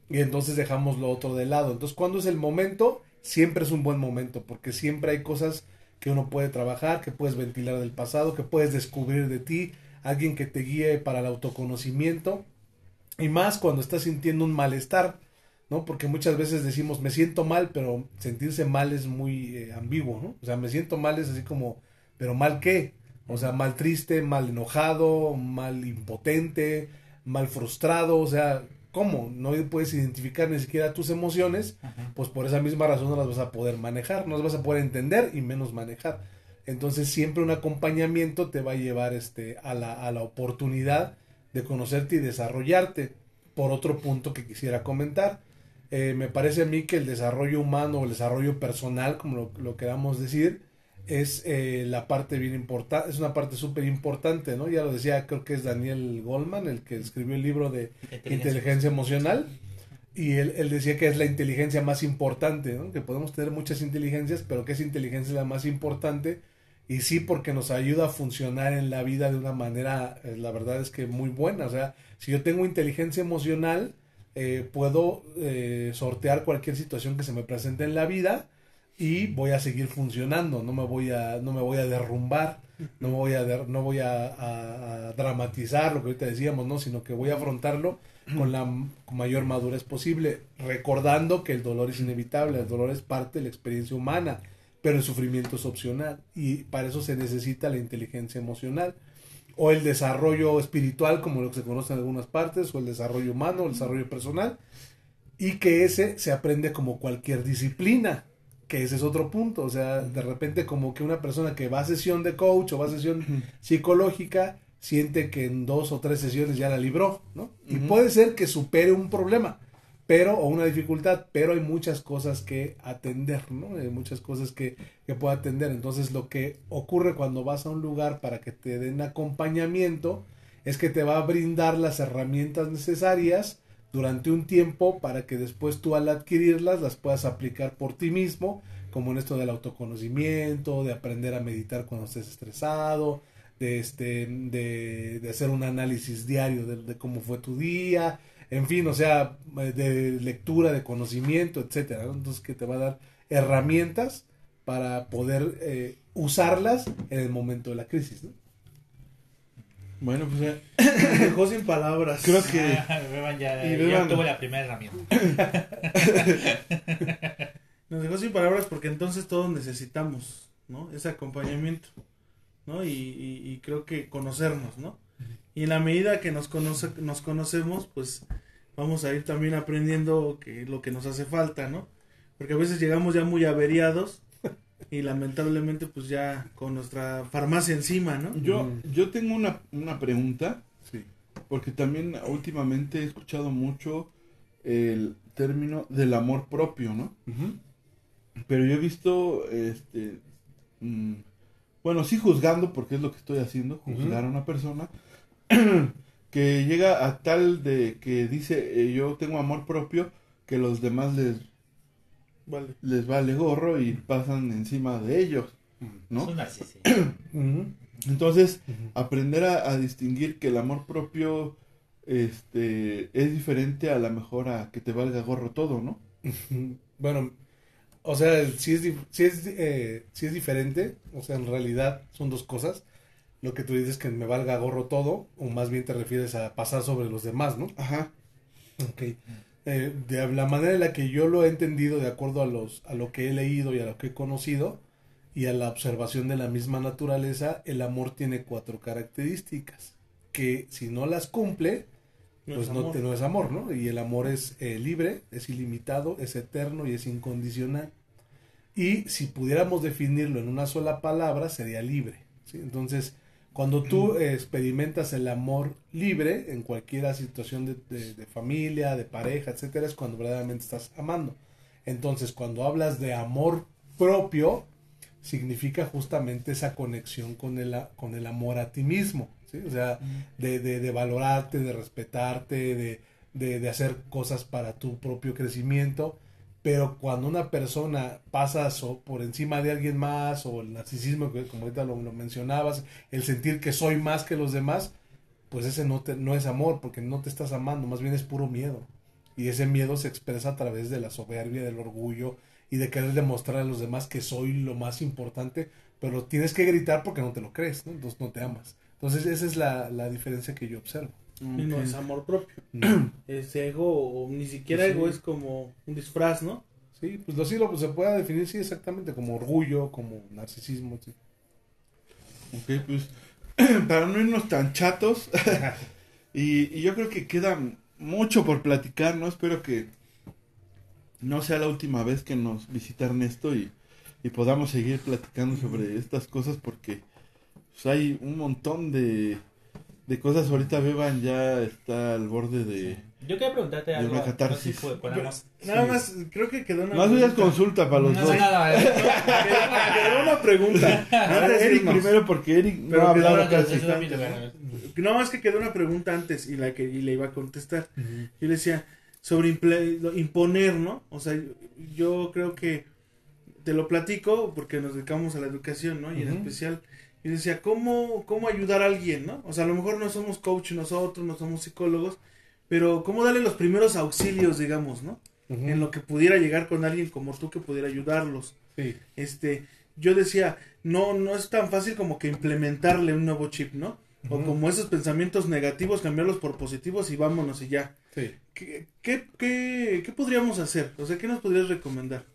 y entonces dejamos lo otro de lado. Entonces, cuando es el momento? Siempre es un buen momento porque siempre hay cosas que uno puede trabajar, que puedes ventilar del pasado, que puedes descubrir de ti, alguien que te guíe para el autoconocimiento y más cuando estás sintiendo un malestar, ¿no? Porque muchas veces decimos, me siento mal, pero sentirse mal es muy eh, ambiguo, ¿no? O sea, me siento mal es así como, pero mal qué? O sea, mal triste, mal enojado, mal impotente, mal frustrado, o sea, ¿cómo? No puedes identificar ni siquiera tus emociones, Ajá. pues por esa misma razón no las vas a poder manejar, no las vas a poder entender y menos manejar. Entonces siempre un acompañamiento te va a llevar este, a, la, a la oportunidad de conocerte y desarrollarte. Por otro punto que quisiera comentar, eh, me parece a mí que el desarrollo humano o el desarrollo personal, como lo, lo queramos decir, es eh, la parte bien importante, es una parte súper importante, ¿no? Ya lo decía, creo que es Daniel Goldman, el que escribió el libro de inteligencia, emocional, y él, él, decía que es la inteligencia más importante, ¿no? Que podemos tener muchas inteligencias, pero que esa inteligencia es la más importante, y sí porque nos ayuda a funcionar en la vida de una manera, eh, la verdad es que muy buena, o sea, si yo tengo inteligencia emocional, eh, puedo eh, sortear cualquier situación que se me presente en la vida, y voy a seguir funcionando, no me voy a, no me voy a derrumbar, no me voy a, no voy a, dramatizar lo que ahorita decíamos, ¿no? sino que voy a afrontarlo con la mayor madurez posible, recordando que el dolor es inevitable, el dolor es parte de la experiencia humana, pero el sufrimiento es opcional y para eso se necesita la inteligencia emocional o el desarrollo espiritual, como lo que se conoce en algunas partes, o el desarrollo humano, el desarrollo personal, y que ese se aprende como cualquier disciplina que ese es otro punto, o sea, de repente como que una persona que va a sesión de coach o va a sesión psicológica siente que en dos o tres sesiones ya la libró, ¿no? Y puede ser que supere un problema, pero, o una dificultad, pero hay muchas cosas que atender, ¿no? Hay muchas cosas que, que puede atender. Entonces lo que ocurre cuando vas a un lugar para que te den acompañamiento es que te va a brindar las herramientas necesarias durante un tiempo para que después tú al adquirirlas las puedas aplicar por ti mismo, como en esto del autoconocimiento, de aprender a meditar cuando estés estresado, de, este, de, hacer un análisis diario de, cómo fue tu día, en fin, o sea, de lectura, de conocimiento, etcétera. Entonces, que te va a dar herramientas para poder eh, usarlas en el momento de la crisis. ¿no? Bueno, pues ya. dejó sin palabras. Creo que. ya, ya tuvo la primera herramienta. Nos dejó sin palabras porque entonces todos necesitamos, ¿no? Ese acompañamiento, ¿no? Y, y, creo que conocernos, ¿no? Y en la medida que nos, conoce, nos conocemos, pues vamos a ir también aprendiendo que lo que nos hace falta, ¿no? Porque a veces llegamos ya muy averiados y lamentablemente pues ya con nuestra farmacia encima, ¿no? Yo, yo tengo una, una pregunta, sí. porque también últimamente he escuchado mucho el término del amor propio, ¿no? Pero yo he visto, este, mm, bueno, sí juzgando, porque es lo que estoy haciendo, juzgar a una persona que llega a tal de que dice, eh, yo tengo amor propio, que los demás les les vale gorro y pasan encima de ellos, ¿no? Entonces, aprender a, distinguir que el amor propio este es diferente a la mejor a que te valga gorro todo, ¿no? bueno, o sea, si es, si es, eh, si es diferente, o sea, en realidad son dos cosas. Lo que tú dices que me valga gorro todo, o más bien te refieres a pasar sobre los demás, ¿no? Ajá. Ok. Eh, de la manera en la que yo lo he entendido de acuerdo a, los, a lo que he leído y a lo que he conocido y a la observación de la misma naturaleza, el amor tiene cuatro características que si no las cumple, pues no, no, es amor, ¿no? Y el amor es eh, libre, es ilimitado, es eterno y es incondicional. Y si pudiéramos definirlo en una sola palabra, sería libre. ¿sí? Entonces, cuando tú experimentas el amor libre en cualquier situación de, familia, de pareja, etcétera, es cuando verdaderamente estás amando. Entonces, cuando hablas de amor propio, significa justamente esa conexión con el, con el amor a ti mismo, ¿sí? O sea, de, de, valorarte, de respetarte, de, de hacer cosas para tu propio crecimiento pero cuando una persona pasa por encima de alguien más, o el narcisismo, que como ahorita lo, mencionabas, el sentir que soy más que los demás, pues ese no, te, no es amor, porque no te estás amando, más bien es puro miedo. Y ese miedo se expresa a través de la soberbia, del orgullo y de querer demostrar a los demás que soy lo más importante, pero tienes que gritar porque no te lo crees, ¿no? entonces no te amas. Entonces esa es la, la diferencia que yo observo. No es amor propio. es ego, o ni siquiera ego, es como un disfraz, ¿no? Sí, pues lo sí lo pues, se puede definir, sí, exactamente, como orgullo, como narcisismo, sí. Ok, pues, para no irnos tan chatos, y, yo creo que queda mucho por platicar, ¿no? Espero que no sea la última vez que nos visita Ernesto y, y podamos seguir platicando sobre estas cosas porque pues, hay un montón de de cosas ahorita Beban ya está al borde de... Yo quería preguntarte De algo. una no sé si catarsis. Nada Sí. más, creo que quedó una Más bien consulta para los No dos. nada. ¿eh? Quedó una pregunta. Antes de Eric irnos. primero porque Eric no Pero ha hablado casi. lugar. No, más que quedó una pregunta antes y la que y le iba a contestar. Yo le decía sobre imponer, ¿no? O sea, yo, yo creo que te lo platico porque nos dedicamos a la educación, ¿no? Y en especial, yo decía, ¿cómo, ¿cómo ayudar a alguien, ¿no? O sea, a lo mejor no somos coach nosotros, no somos psicólogos, pero ¿cómo darle los primeros auxilios, digamos, ¿no? En lo que pudiera llegar con alguien como tú que pudiera ayudarlos. Sí. Este, yo decía, no, no es tan fácil como que implementarle un nuevo chip, ¿no? O como esos pensamientos negativos, cambiarlos por positivos y vámonos y ya. Sí. ¿Qué, qué, qué, qué podríamos hacer? O sea, ¿qué nos podrías recomendar?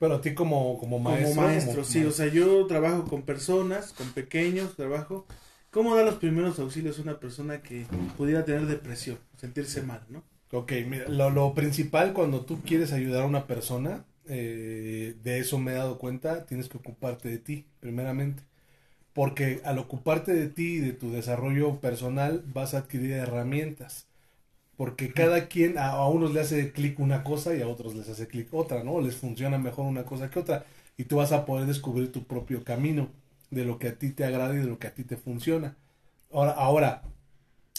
Pero a ti como, como maestro. como maestro, como- sí. O sea, yo trabajo con personas, con pequeños, trabajo. ¿Cómo dar los primeros auxilios a una persona que pudiera tener depresión, sentirse mal, ¿no? Ok, mira, lo, lo principal cuando tú quieres ayudar a una persona, eh, de eso me he dado cuenta, tienes que ocuparte de ti, primeramente. Porque al ocuparte de ti y de tu desarrollo personal, vas a adquirir herramientas. Porque cada quien, a, a unos le hace clic una cosa y a otros les hace clic otra, ¿no? Les funciona mejor una cosa que otra. Y tú vas a poder descubrir tu propio camino de lo que a ti te agrada y de lo que a ti te funciona. Ahora, ahora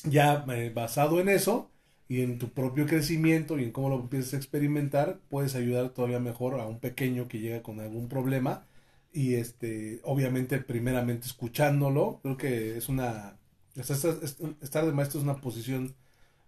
ya eh, basado en eso y en tu propio crecimiento y en cómo lo empiezas a experimentar, puedes ayudar todavía mejor a un pequeño que llega con algún problema y este obviamente primeramente escuchándolo, creo que es una estar, estar de maestro es una posición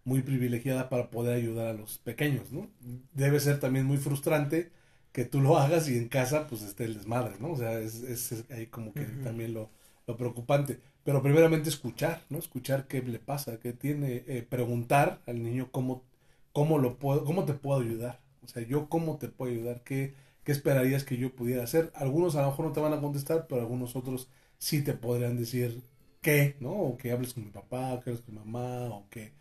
muy privilegiada para poder ayudar a los pequeños, ¿no? Debe ser también muy frustrante que tú lo hagas y en casa pues esté el desmadre, ¿no? O sea, es, es, es ahí como que también lo, lo preocupante. Pero primeramente escuchar, ¿no? Escuchar qué le pasa, qué tiene, eh, preguntar al niño cómo, cómo lo puedo, cómo te puedo ayudar. O sea, yo cómo te puedo ayudar, qué, qué esperarías que yo pudiera hacer. Algunos a lo mejor no te van a contestar, pero algunos otros sí te podrían decir qué, ¿no? O que hables con mi papá, o que hables con mi mamá, o que,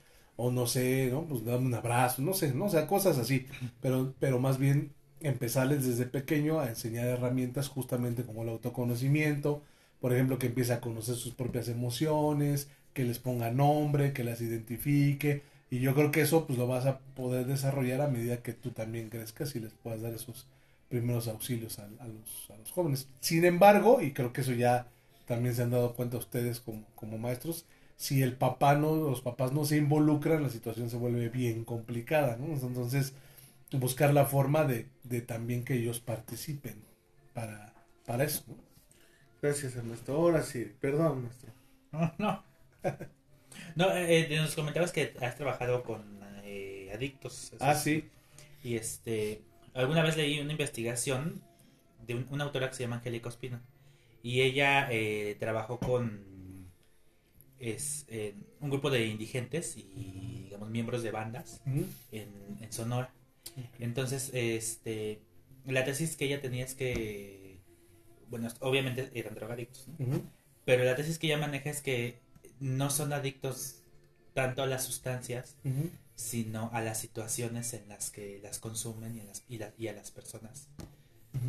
o no sé, ¿no? Pues dame un abrazo, no sé, ¿no? O sea, cosas así. Pero, pero más bien empezarles desde pequeño a enseñar herramientas justamente como el autoconocimiento, por ejemplo, que empiece a conocer sus propias emociones, que les ponga nombre, que las identifique, y yo creo que eso pues lo vas a poder desarrollar a medida que tú también crezcas y les puedas dar esos primeros auxilios a, a los, a los jóvenes. Sin embargo, y creo que eso ya también se han dado cuenta ustedes como, como maestros, si el papá no, los papás no se involucran, la situación se vuelve bien complicada, ¿no? Entonces, buscar la forma de, de también que ellos participen para, para eso, ¿no? Gracias, Ernesto. Ahora sí, perdón, maestro. No, no. No, eh, eh, nos comentabas que has trabajado con eh, adictos. Ah, sí. Y este, alguna vez leí una investigación de un- una autora que se llama Angélica Ospina. Y ella eh, trabajó con es, eh, un grupo de indigentes y, digamos, miembros de bandas en, en Sonora. Entonces, este, la tesis que ella tenía es que, bueno, obviamente eran drogadictos, pero la tesis que ella maneja es que no son adictos tanto a las sustancias, sino a las situaciones en las que las consumen y a las, y la- y a las personas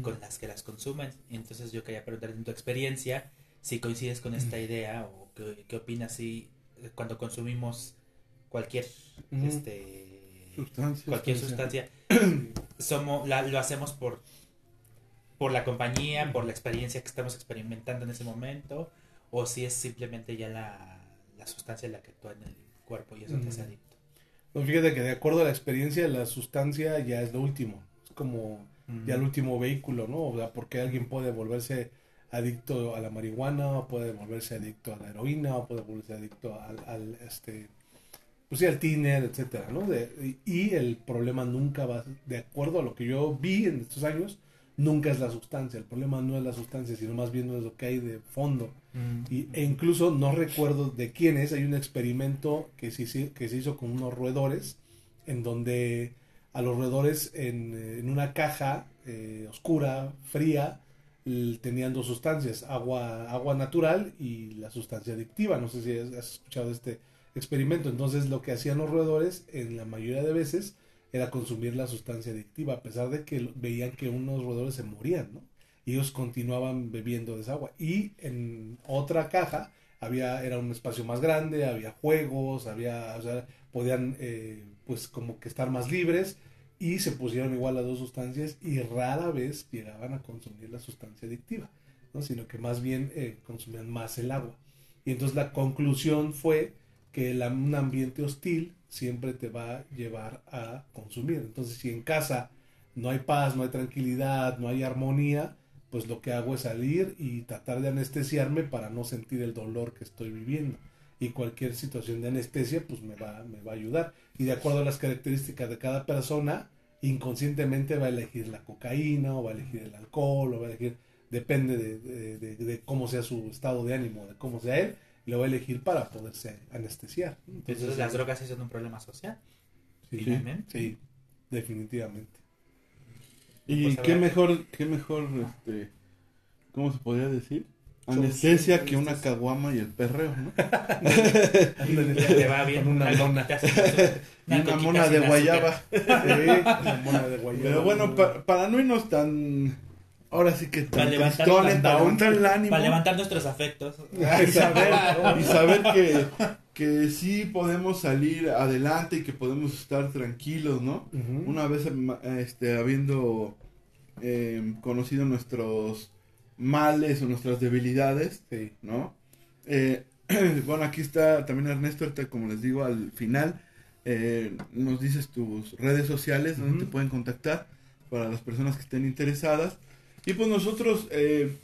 con las que las consumen. Entonces yo quería preguntar en tu experiencia si coincides con esta idea o qué, qué opinas si eh, cuando consumimos cualquier este Sustancia, cualquier sustancia. sustancia somos la- lo hacemos por por la compañía, por la experiencia que estamos experimentando en ese momento o si es simplemente ya la, la sustancia la que actúa en el cuerpo y eso te hace adicto. Pues fíjate que de acuerdo a la experiencia, la sustancia ya es lo último. Es como ya el último vehículo, ¿no? O sea, porque alguien puede volverse adicto a la marihuana, o puede volverse adicto a la heroína, o puede volverse adicto al, al, este, pues sí, al tiner, etcétera, ¿no? De- y el problema nunca va, de acuerdo a lo que yo vi en estos años, nunca es la sustancia. El problema no es la sustancia, sino más bien es lo que hay de fondo. Y, e incluso no recuerdo de quién es, hay un experimento que se, hizo- que se hizo con unos roedores, en donde a los roedores en, en una caja eh, oscura, fría, tenían dos sustancias, agua, agua natural y la sustancia adictiva. No sé si has, escuchado este experimento. Entonces lo que hacían los roedores en la mayoría de veces era consumir la sustancia adictiva, a pesar de que veían que unos roedores se morían, ¿no? ellos continuaban bebiendo de esa agua. Y en otra caja había, era un espacio más grande, había juegos, había, o sea, podían, eh, pues como que estar más libres y se pusieron igual las dos sustancias y rara vez llegaban a consumir la sustancia adictiva, ¿no? Sino que más bien eh, consumían más el agua. Y entonces la conclusión fue que el, un ambiente hostil siempre te va a llevar a consumir. Entonces, si en casa no hay paz, no hay tranquilidad, no hay armonía, pues lo que hago es salir y tratar de anestesiarme para no sentir el dolor que estoy viviendo. Y cualquier situación de anestesia, pues me va, me va a ayudar. Y de acuerdo a las características de cada persona, inconscientemente va a elegir la cocaína o va a elegir el alcohol o va a elegir, depende de, de cómo sea su estado de ánimo, de cómo sea él, lo va a elegir para poderse anestesiar. Entonces, las drogas sí son un problema social. Sí, sí, definitivamente. Y pues, qué mejor, qué mejor, este, ¿cómo se podría decir? Anestesia que una caguama y el perreo, ¿no? Te va bien. una lona. y una mona de guayaba. Sí, una mona de guayaba. Pero bueno, para no irnos tan ahora sí que para levantar, el ánimo. Para levantar nuestros afectos. Y saber, y saber que, que sí podemos salir adelante y que podemos estar tranquilos, ¿no? Una vez este, habiendo eh, conocido nuestros males o nuestras debilidades, ¿no? Eh, bueno, aquí está también Ernesto, como les digo al final, eh, nos dices tus redes sociales donde te pueden contactar para las personas que estén interesadas. Y pues nosotros, eh,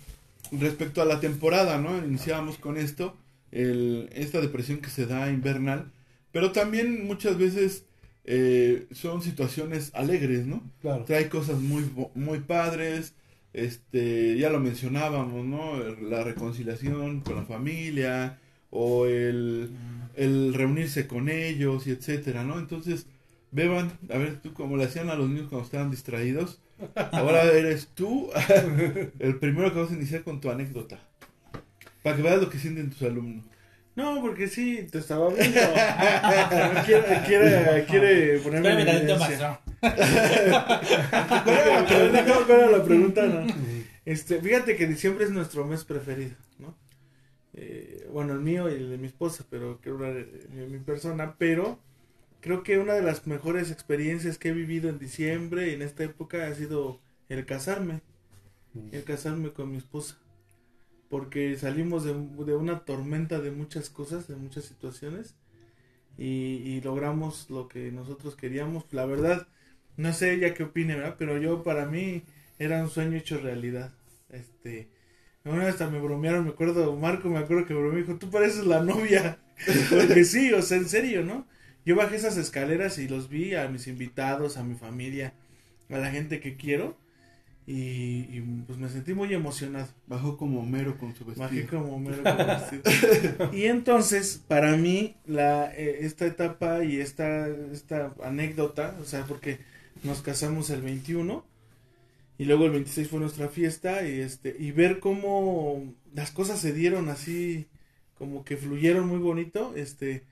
respecto a la temporada, ¿no? Iniciábamos con esto, el, esta depresión que se da invernal, pero también muchas veces eh, son situaciones alegres, ¿no? Claro. Trae cosas muy, muy padres, este, ya lo mencionábamos, ¿no? La reconciliación con la familia, o el, el reunirse con ellos, y etcétera, ¿no? Entonces, beban, a ver, tú como le hacían a los niños cuando estaban distraídos, Ahora eres tú el primero que vas a iniciar con tu anécdota. Para que veas lo que sienten tus alumnos. No, porque sí, te estaba viendo. quiere, quiere, quiere ponerme en evidencia. ¿Cuál era la pregunta? No. Este, fíjate que diciembre es nuestro mes preferido, ¿no? Eh, bueno, el mío y el de mi esposa, pero quiero hablar de mi persona, pero creo que una de las mejores experiencias que he vivido en diciembre y en esta época ha sido el casarme, el casarme con mi esposa, porque salimos de, una tormenta de muchas cosas, de muchas situaciones y, logramos lo que nosotros queríamos. La verdad, no sé ella qué opine, ¿verdad? Pero yo para mí era un sueño hecho realidad. Este, una vez hasta me bromearon, me acuerdo, Marco me acuerdo que me dijo, tú pareces la novia. Porque sí, o sea, en serio, ¿no? Yo bajé esas escaleras y los vi a mis invitados, a mi familia, a la gente que quiero. Y, pues me sentí muy emocionado. Bajó como mero con su vestido. Bajé como mero con su vestido. y entonces, para mí, la, eh, esta etapa y esta, esta anécdota, o sea, porque nos casamos el 21 y luego el 26 fue nuestra fiesta y este y ver cómo las cosas se dieron así como que fluyeron muy bonito, este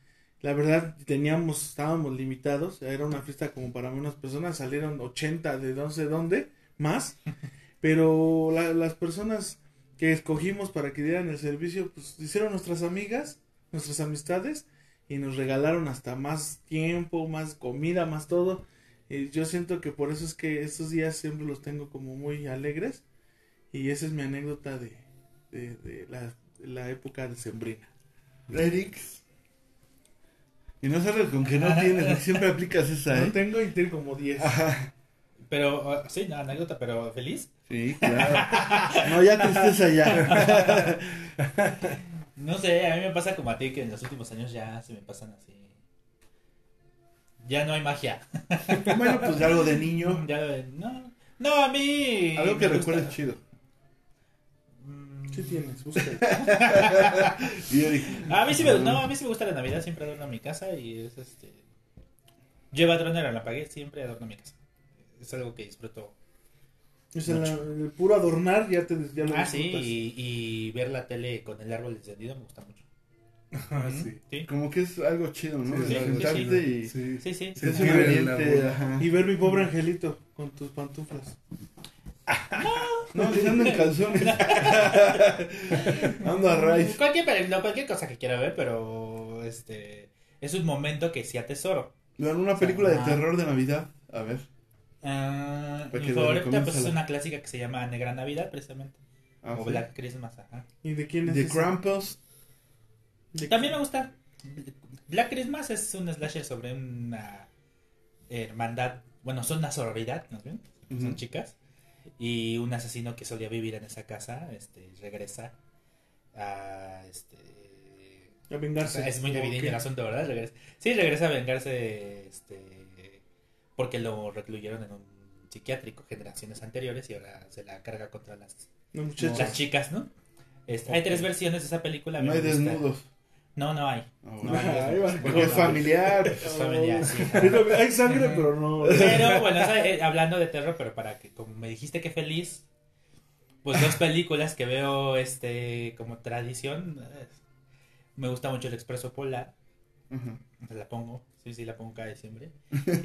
la verdad teníamos, estábamos limitados, era una fiesta como para menos personas, salieron 80 de no sé dónde, más, pero las personas que escogimos para que dieran el servicio, pues hicieron nuestras amigas, nuestras amistades, y nos regalaron hasta más tiempo, más comida, más todo. Y yo siento que por eso es que estos días siempre los tengo como muy alegres, y esa es mi anécdota de, de, la, la época de Sembrina. Eric. Y no sabes con que no tienes, siempre aplicas esa, ¿eh? No tengo y tengo como 10. Pero, uh, sí, anécdota, pero feliz. Sí, claro. no, ya tristeza ya. no sé, a mí me pasa como a ti que en los últimos años ya se me pasan así. Ya no hay magia. bueno, pues algo de niño. Ya, no, no, a mí. Algo que recuerdes chido. ¿Qué tienes? a mí sí me, no, a mí sí me gusta la Navidad, siempre adorno mi casa y es este... Lleva a la pagué, siempre adorno mi casa. Es algo que disfruto. Es el, el, puro adornar ya te ya lo Ah, sí, y, y, ver la tele con el árbol encendido me gusta mucho. Sí. Como que es algo chido, ¿no? Sí, y... sí, sí. sí. y ver mi pobre angelito con tus pantuflas. No, si ando en calzones. ando a raíz. Cualquier, peli- no, cualquier cosa que quiera ver, pero este es un momento que sí atesoro. Una película de terror de Navidad. A ver. Para mi favorita pues es una clásica que se llama Negra Navidad, precisamente. Ah, o sí. Black Christmas, ajá. ¿Y de quién es ese? Krampus. ¿De- También me gusta. Black Christmas es un slasher sobre una hermandad, bueno, son una sororidad, ¿no ven? Son chicas. Y un asesino que solía vivir en esa casa, este, regresa a, este... A vengarse. Es muy ¿O evidente el asunto, ¿verdad? Regresa- sí, regresa a vengarse, este, porque lo recluyeron en un psiquiátrico generaciones anteriores y ahora se la carga contra las, las chicas, ¿no? Este, Hay tres versiones de esa película. No hay gusta. No, no hay. Ah, No hay. Porque es familiar. Es familiar, sí. Hay sangre, pero no. Pero bueno, eh, hablando de terror, pero para que, como me dijiste que feliz, pues dos películas que veo este como tradición. eh, Me gusta mucho El Expreso Polar, la pongo, sí, sí, la pongo cada diciembre.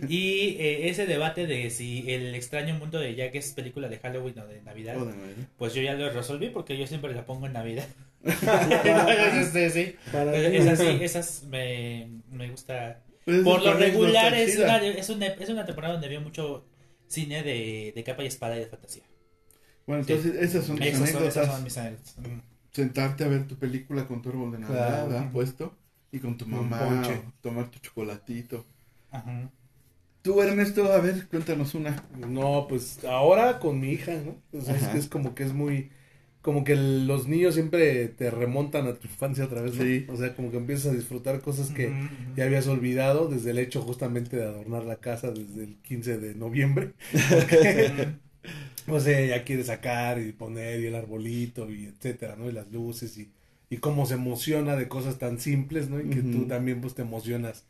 Y eh, ese debate de si El extraño mundo de Jack es película de Halloween o de Navidad, Oh, de Navidad. pues yo ya lo resolví porque yo siempre la pongo en Navidad. Entonces, sí, Para esas sí, esas me, me gusta es por lo regular es una, es, una, es una temporada donde veo mucho cine de, de capa y espada y de fantasía. Bueno, entonces esas son tus Esas son, anécdotas. esas son mis anécdotas. Sentarte a ver tu película con tu árbol de Navidad Claro. ¿verdad? puesto y con tu mamá, tomar tu chocolatito. Ajá. Tú, Ernesto, a ver, cuéntanos una. No, pues ahora con mi hija, ¿no? Es como que es muy... Como que los niños siempre te remontan a tu infancia otra vez, ¿no? Sí. O sea, como que empiezas a disfrutar cosas que ya habías olvidado desde el hecho justamente de adornar la casa desde el 15 de noviembre. O sea, ya quieres sacar y poner y el arbolito y etcétera, ¿no? Y las luces y, y cómo se emociona de cosas tan simples, ¿no? Y que tú también pues te emocionas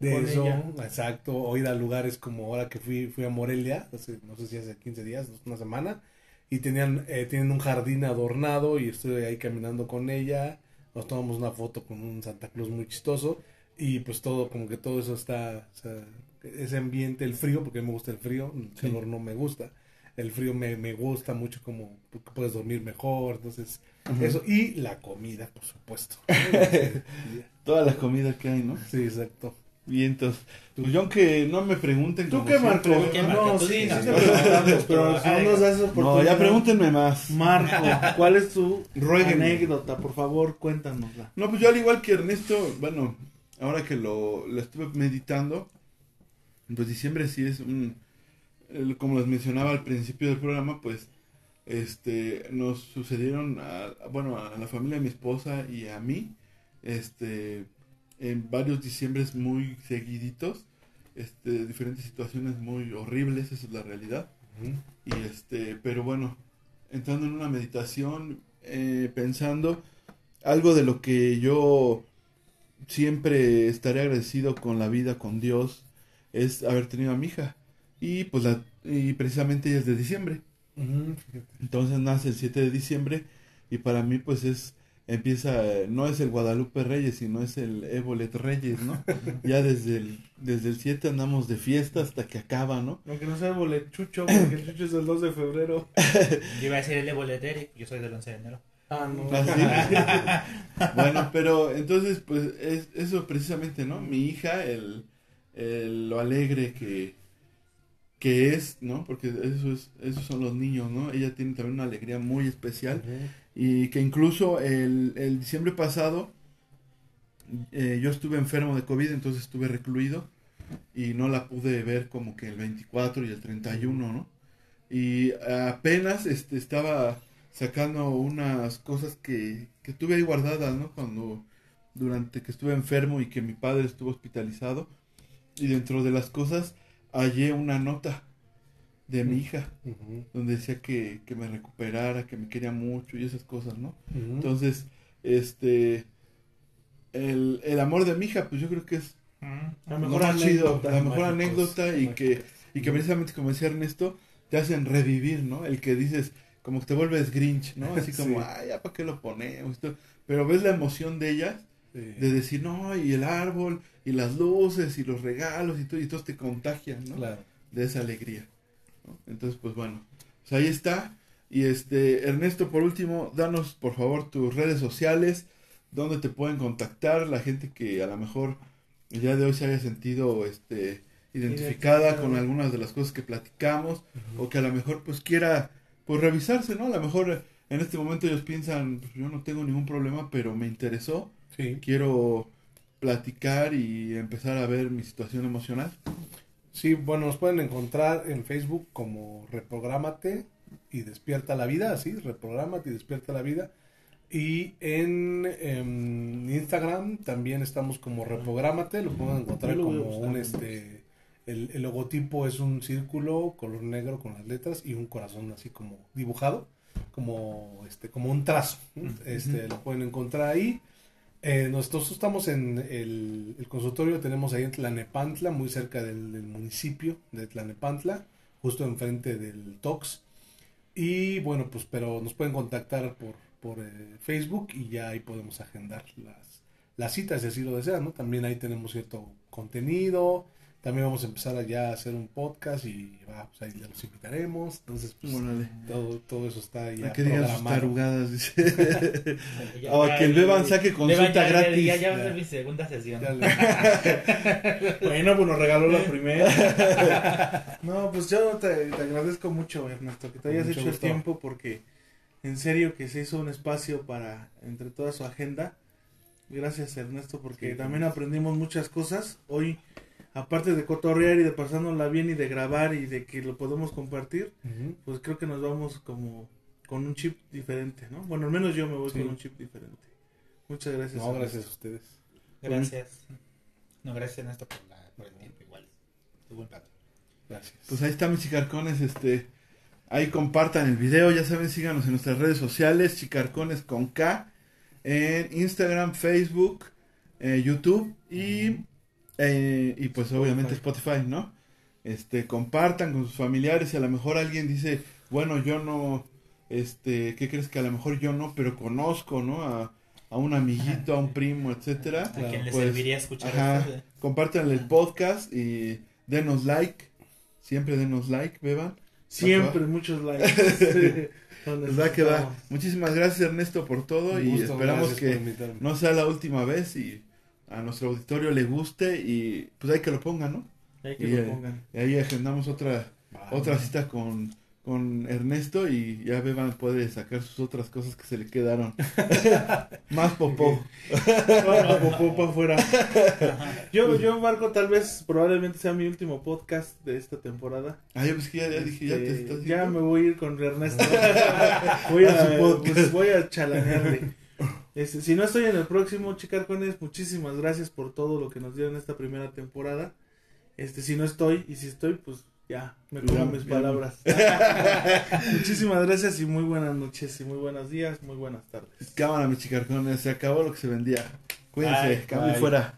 de Con eso, ella. exacto, o ir a lugares como ahora que fui, fui a Morelia, hace, no sé si hace 15 días, una semana, y tenían, eh, tienen un jardín adornado y estuve ahí caminando con ella, nos tomamos una foto con un Santa Claus muy chistoso y pues todo, como que todo eso está, o sea, ese ambiente, el frío, porque a mí me gusta el frío, el Sí. calor no me gusta, el frío me, me gusta mucho como puedes dormir mejor, entonces eso, y la comida, por supuesto. Toda la comida que hay, ¿no? sí, exacto. Vientos. Pues yo aunque no me pregunten. ¿Tú qué, Marco? ¿Qué, No, Marco? Sí, sí dinos. te preguntamos, pero no nos das oportunidad. No, ya pregúntenme más. Marco, ¿cuál es tu anécdota? Por favor, cuéntanosla. No, pues yo al igual que Ernesto, bueno, ahora que lo, lo estuve meditando, pues diciembre sí es un, como les mencionaba al principio del programa, pues este nos sucedieron a, a- bueno a la familia de mi esposa y a mí este en varios diciembres muy seguiditos este diferentes situaciones muy horribles esa es la realidad. Y este pero bueno entrando en una meditación eh, pensando algo de lo que yo siempre estaré agradecido con la vida con Dios es haber tenido a mi hija. Y pues la y precisamente ella es de diciembre. Entonces nace el 7 de diciembre y para mí pues es empieza no es el Guadalupe Reyes sino es el Ébolet Reyes no ya desde el desde el 7 andamos de fiesta hasta que acaba no Aunque no sea bolechucho, porque el chucho es el 2 de febrero. Yo iba a decir el Evo Eric, yo soy del 11 de enero. Ah, no. Así. bueno, pero entonces, pues, es, eso precisamente, ¿no? Mi hija, el, el- lo alegre que, que es, ¿no? Porque eso es, esos son los niños, ¿no? Ella tiene también una alegría muy especial y que incluso el, el diciembre pasado eh, yo estuve enfermo de COVID, entonces estuve recluido y no la pude ver como que el 24 y el 31, ¿no? Y apenas este, estaba sacando unas cosas que, que tuve ahí guardadas, ¿no? Cuando, durante que estuve enfermo y que mi padre estuvo hospitalizado. Y dentro de las cosas hallé una nota de mi hija, donde decía que, que me recuperara, que me quería mucho y esas cosas, ¿no? Entonces, este, el, el amor de mi hija, pues yo creo que es La mejor anécdota. la mejor mágicos, anécdota y que, y que precisamente como decía Ernesto, te hacen revivir, ¿no? El que dices, como que te vuelves Grinch, ¿no? Así como, Sí. ay, ya para qué lo ponemos, pero ves la emoción de ellas, Sí. de decir, no, y el árbol, y las luces, y los regalos, y todo, y todos te contagian, ¿no? Claro. De esa alegría, ¿no? Entonces, pues bueno, pues ahí está, Y este, Ernesto, por último, danos por favor tus redes sociales, donde te pueden contactar la gente que a lo mejor el día de hoy se haya sentido este identificada con algunas de las cosas que platicamos o que a lo mejor pues quiera pues revisarse, ¿no? A lo mejor en este momento ellos piensan, pues, yo no tengo ningún problema, pero me interesó, Sí. quiero platicar y empezar a ver mi situación emocional. Sí, bueno, nos pueden encontrar en Facebook como Reprográmate y Despierta la Vida, así, Reprográmate y Despierta la Vida. Y en, em, Instagram también estamos como Reprográmate, lo pueden encontrar lo como un, este, el, el logotipo es un círculo color negro con las letras y un corazón así como dibujado, como, este, como un trazo. Este, lo pueden encontrar ahí. Eh, nosotros estamos en el, consultorio, tenemos ahí en Tlanepantla, muy cerca del, del municipio de Tlanepantla, justo enfrente del TOX. Y bueno, pues pero nos pueden contactar por, por eh, Facebook y ya ahí podemos agendar las, las citas, si así lo desean, ¿no? También ahí tenemos cierto contenido, también vamos a empezar allá a hacer un podcast y va, pues ahí ya los invitaremos. Entonces, pues, Órale. todo, todo eso está ya A que digan sus tarugadas, dice. Ya- O ya- que el Beban saque Beban, consulta ya- ya- gratis. Ya, ya va a ser Ya. mi segunda sesión. Ya Bueno, pues nos regaló la primera. No, pues yo te, te agradezco mucho, Ernesto, que te hayas Mucho hecho gusto. el tiempo porque en serio que se hizo un espacio para entre toda su agenda. Gracias, Ernesto, porque Sí, también gracias. aprendimos muchas cosas. Hoy, aparte de cotorrear y de pasárnosla bien y de grabar y de que lo podemos compartir, pues creo que nos vamos como con un chip diferente, ¿no? Bueno, al menos yo me voy Sí. con un chip diferente. Muchas gracias. No, Ernesto. gracias a ustedes. Gracias. No, gracias Ernesto por, la, por el tiempo igual. Tuvo un plato. Gracias. Pues ahí está mis chicarcones, este, ahí compartan el video, ya saben, síganos en nuestras redes sociales, chicarcones con K, en Instagram, Facebook, eh, YouTube y, eh, y pues obviamente Spotify, ¿no? Este, compartan con sus familiares y a lo mejor alguien dice, bueno, yo no, este, ¿qué crees que a lo mejor yo no, pero conozco, ¿no? A, a un amiguito, a un primo, etcétera. ¿A quién le Pues, serviría escuchar ajá. esto? Compártanle el podcast y denos like. Siempre denos like, beban. Siempre, muchos likes. Donde Les va. Muchísimas gracias Ernesto por todo Un y gusto, esperamos que no sea la última vez y a nuestro auditorio le guste y pues hay que lo pongan, ¿no? Hay que Y, lo eh, pongan. Y ahí agendamos otra otra cita con, con Ernesto y ya Beban puede sacar sus otras cosas que se le quedaron. Más popó. Bueno, popó pa' afuera. Yo, yo, Marco, tal vez probablemente sea mi último podcast de esta temporada. Ah, yo pues que ya, ya dije, ya te Este, estás ya me voy a ir con Ernesto. voy A su a, podcast. pues, voy a chalanearle. Este, si no estoy en el próximo, Chicarcones, muchísimas gracias por todo lo que nos dieron esta primera temporada. Este, si no estoy, y si estoy, pues ya, me como mis palabras. muchísimas gracias y muy buenas noches y muy buenos días, muy buenas tardes. Cámara, mis chicarcones, se acabó lo que se vendía. Cuídense, cambio fuera.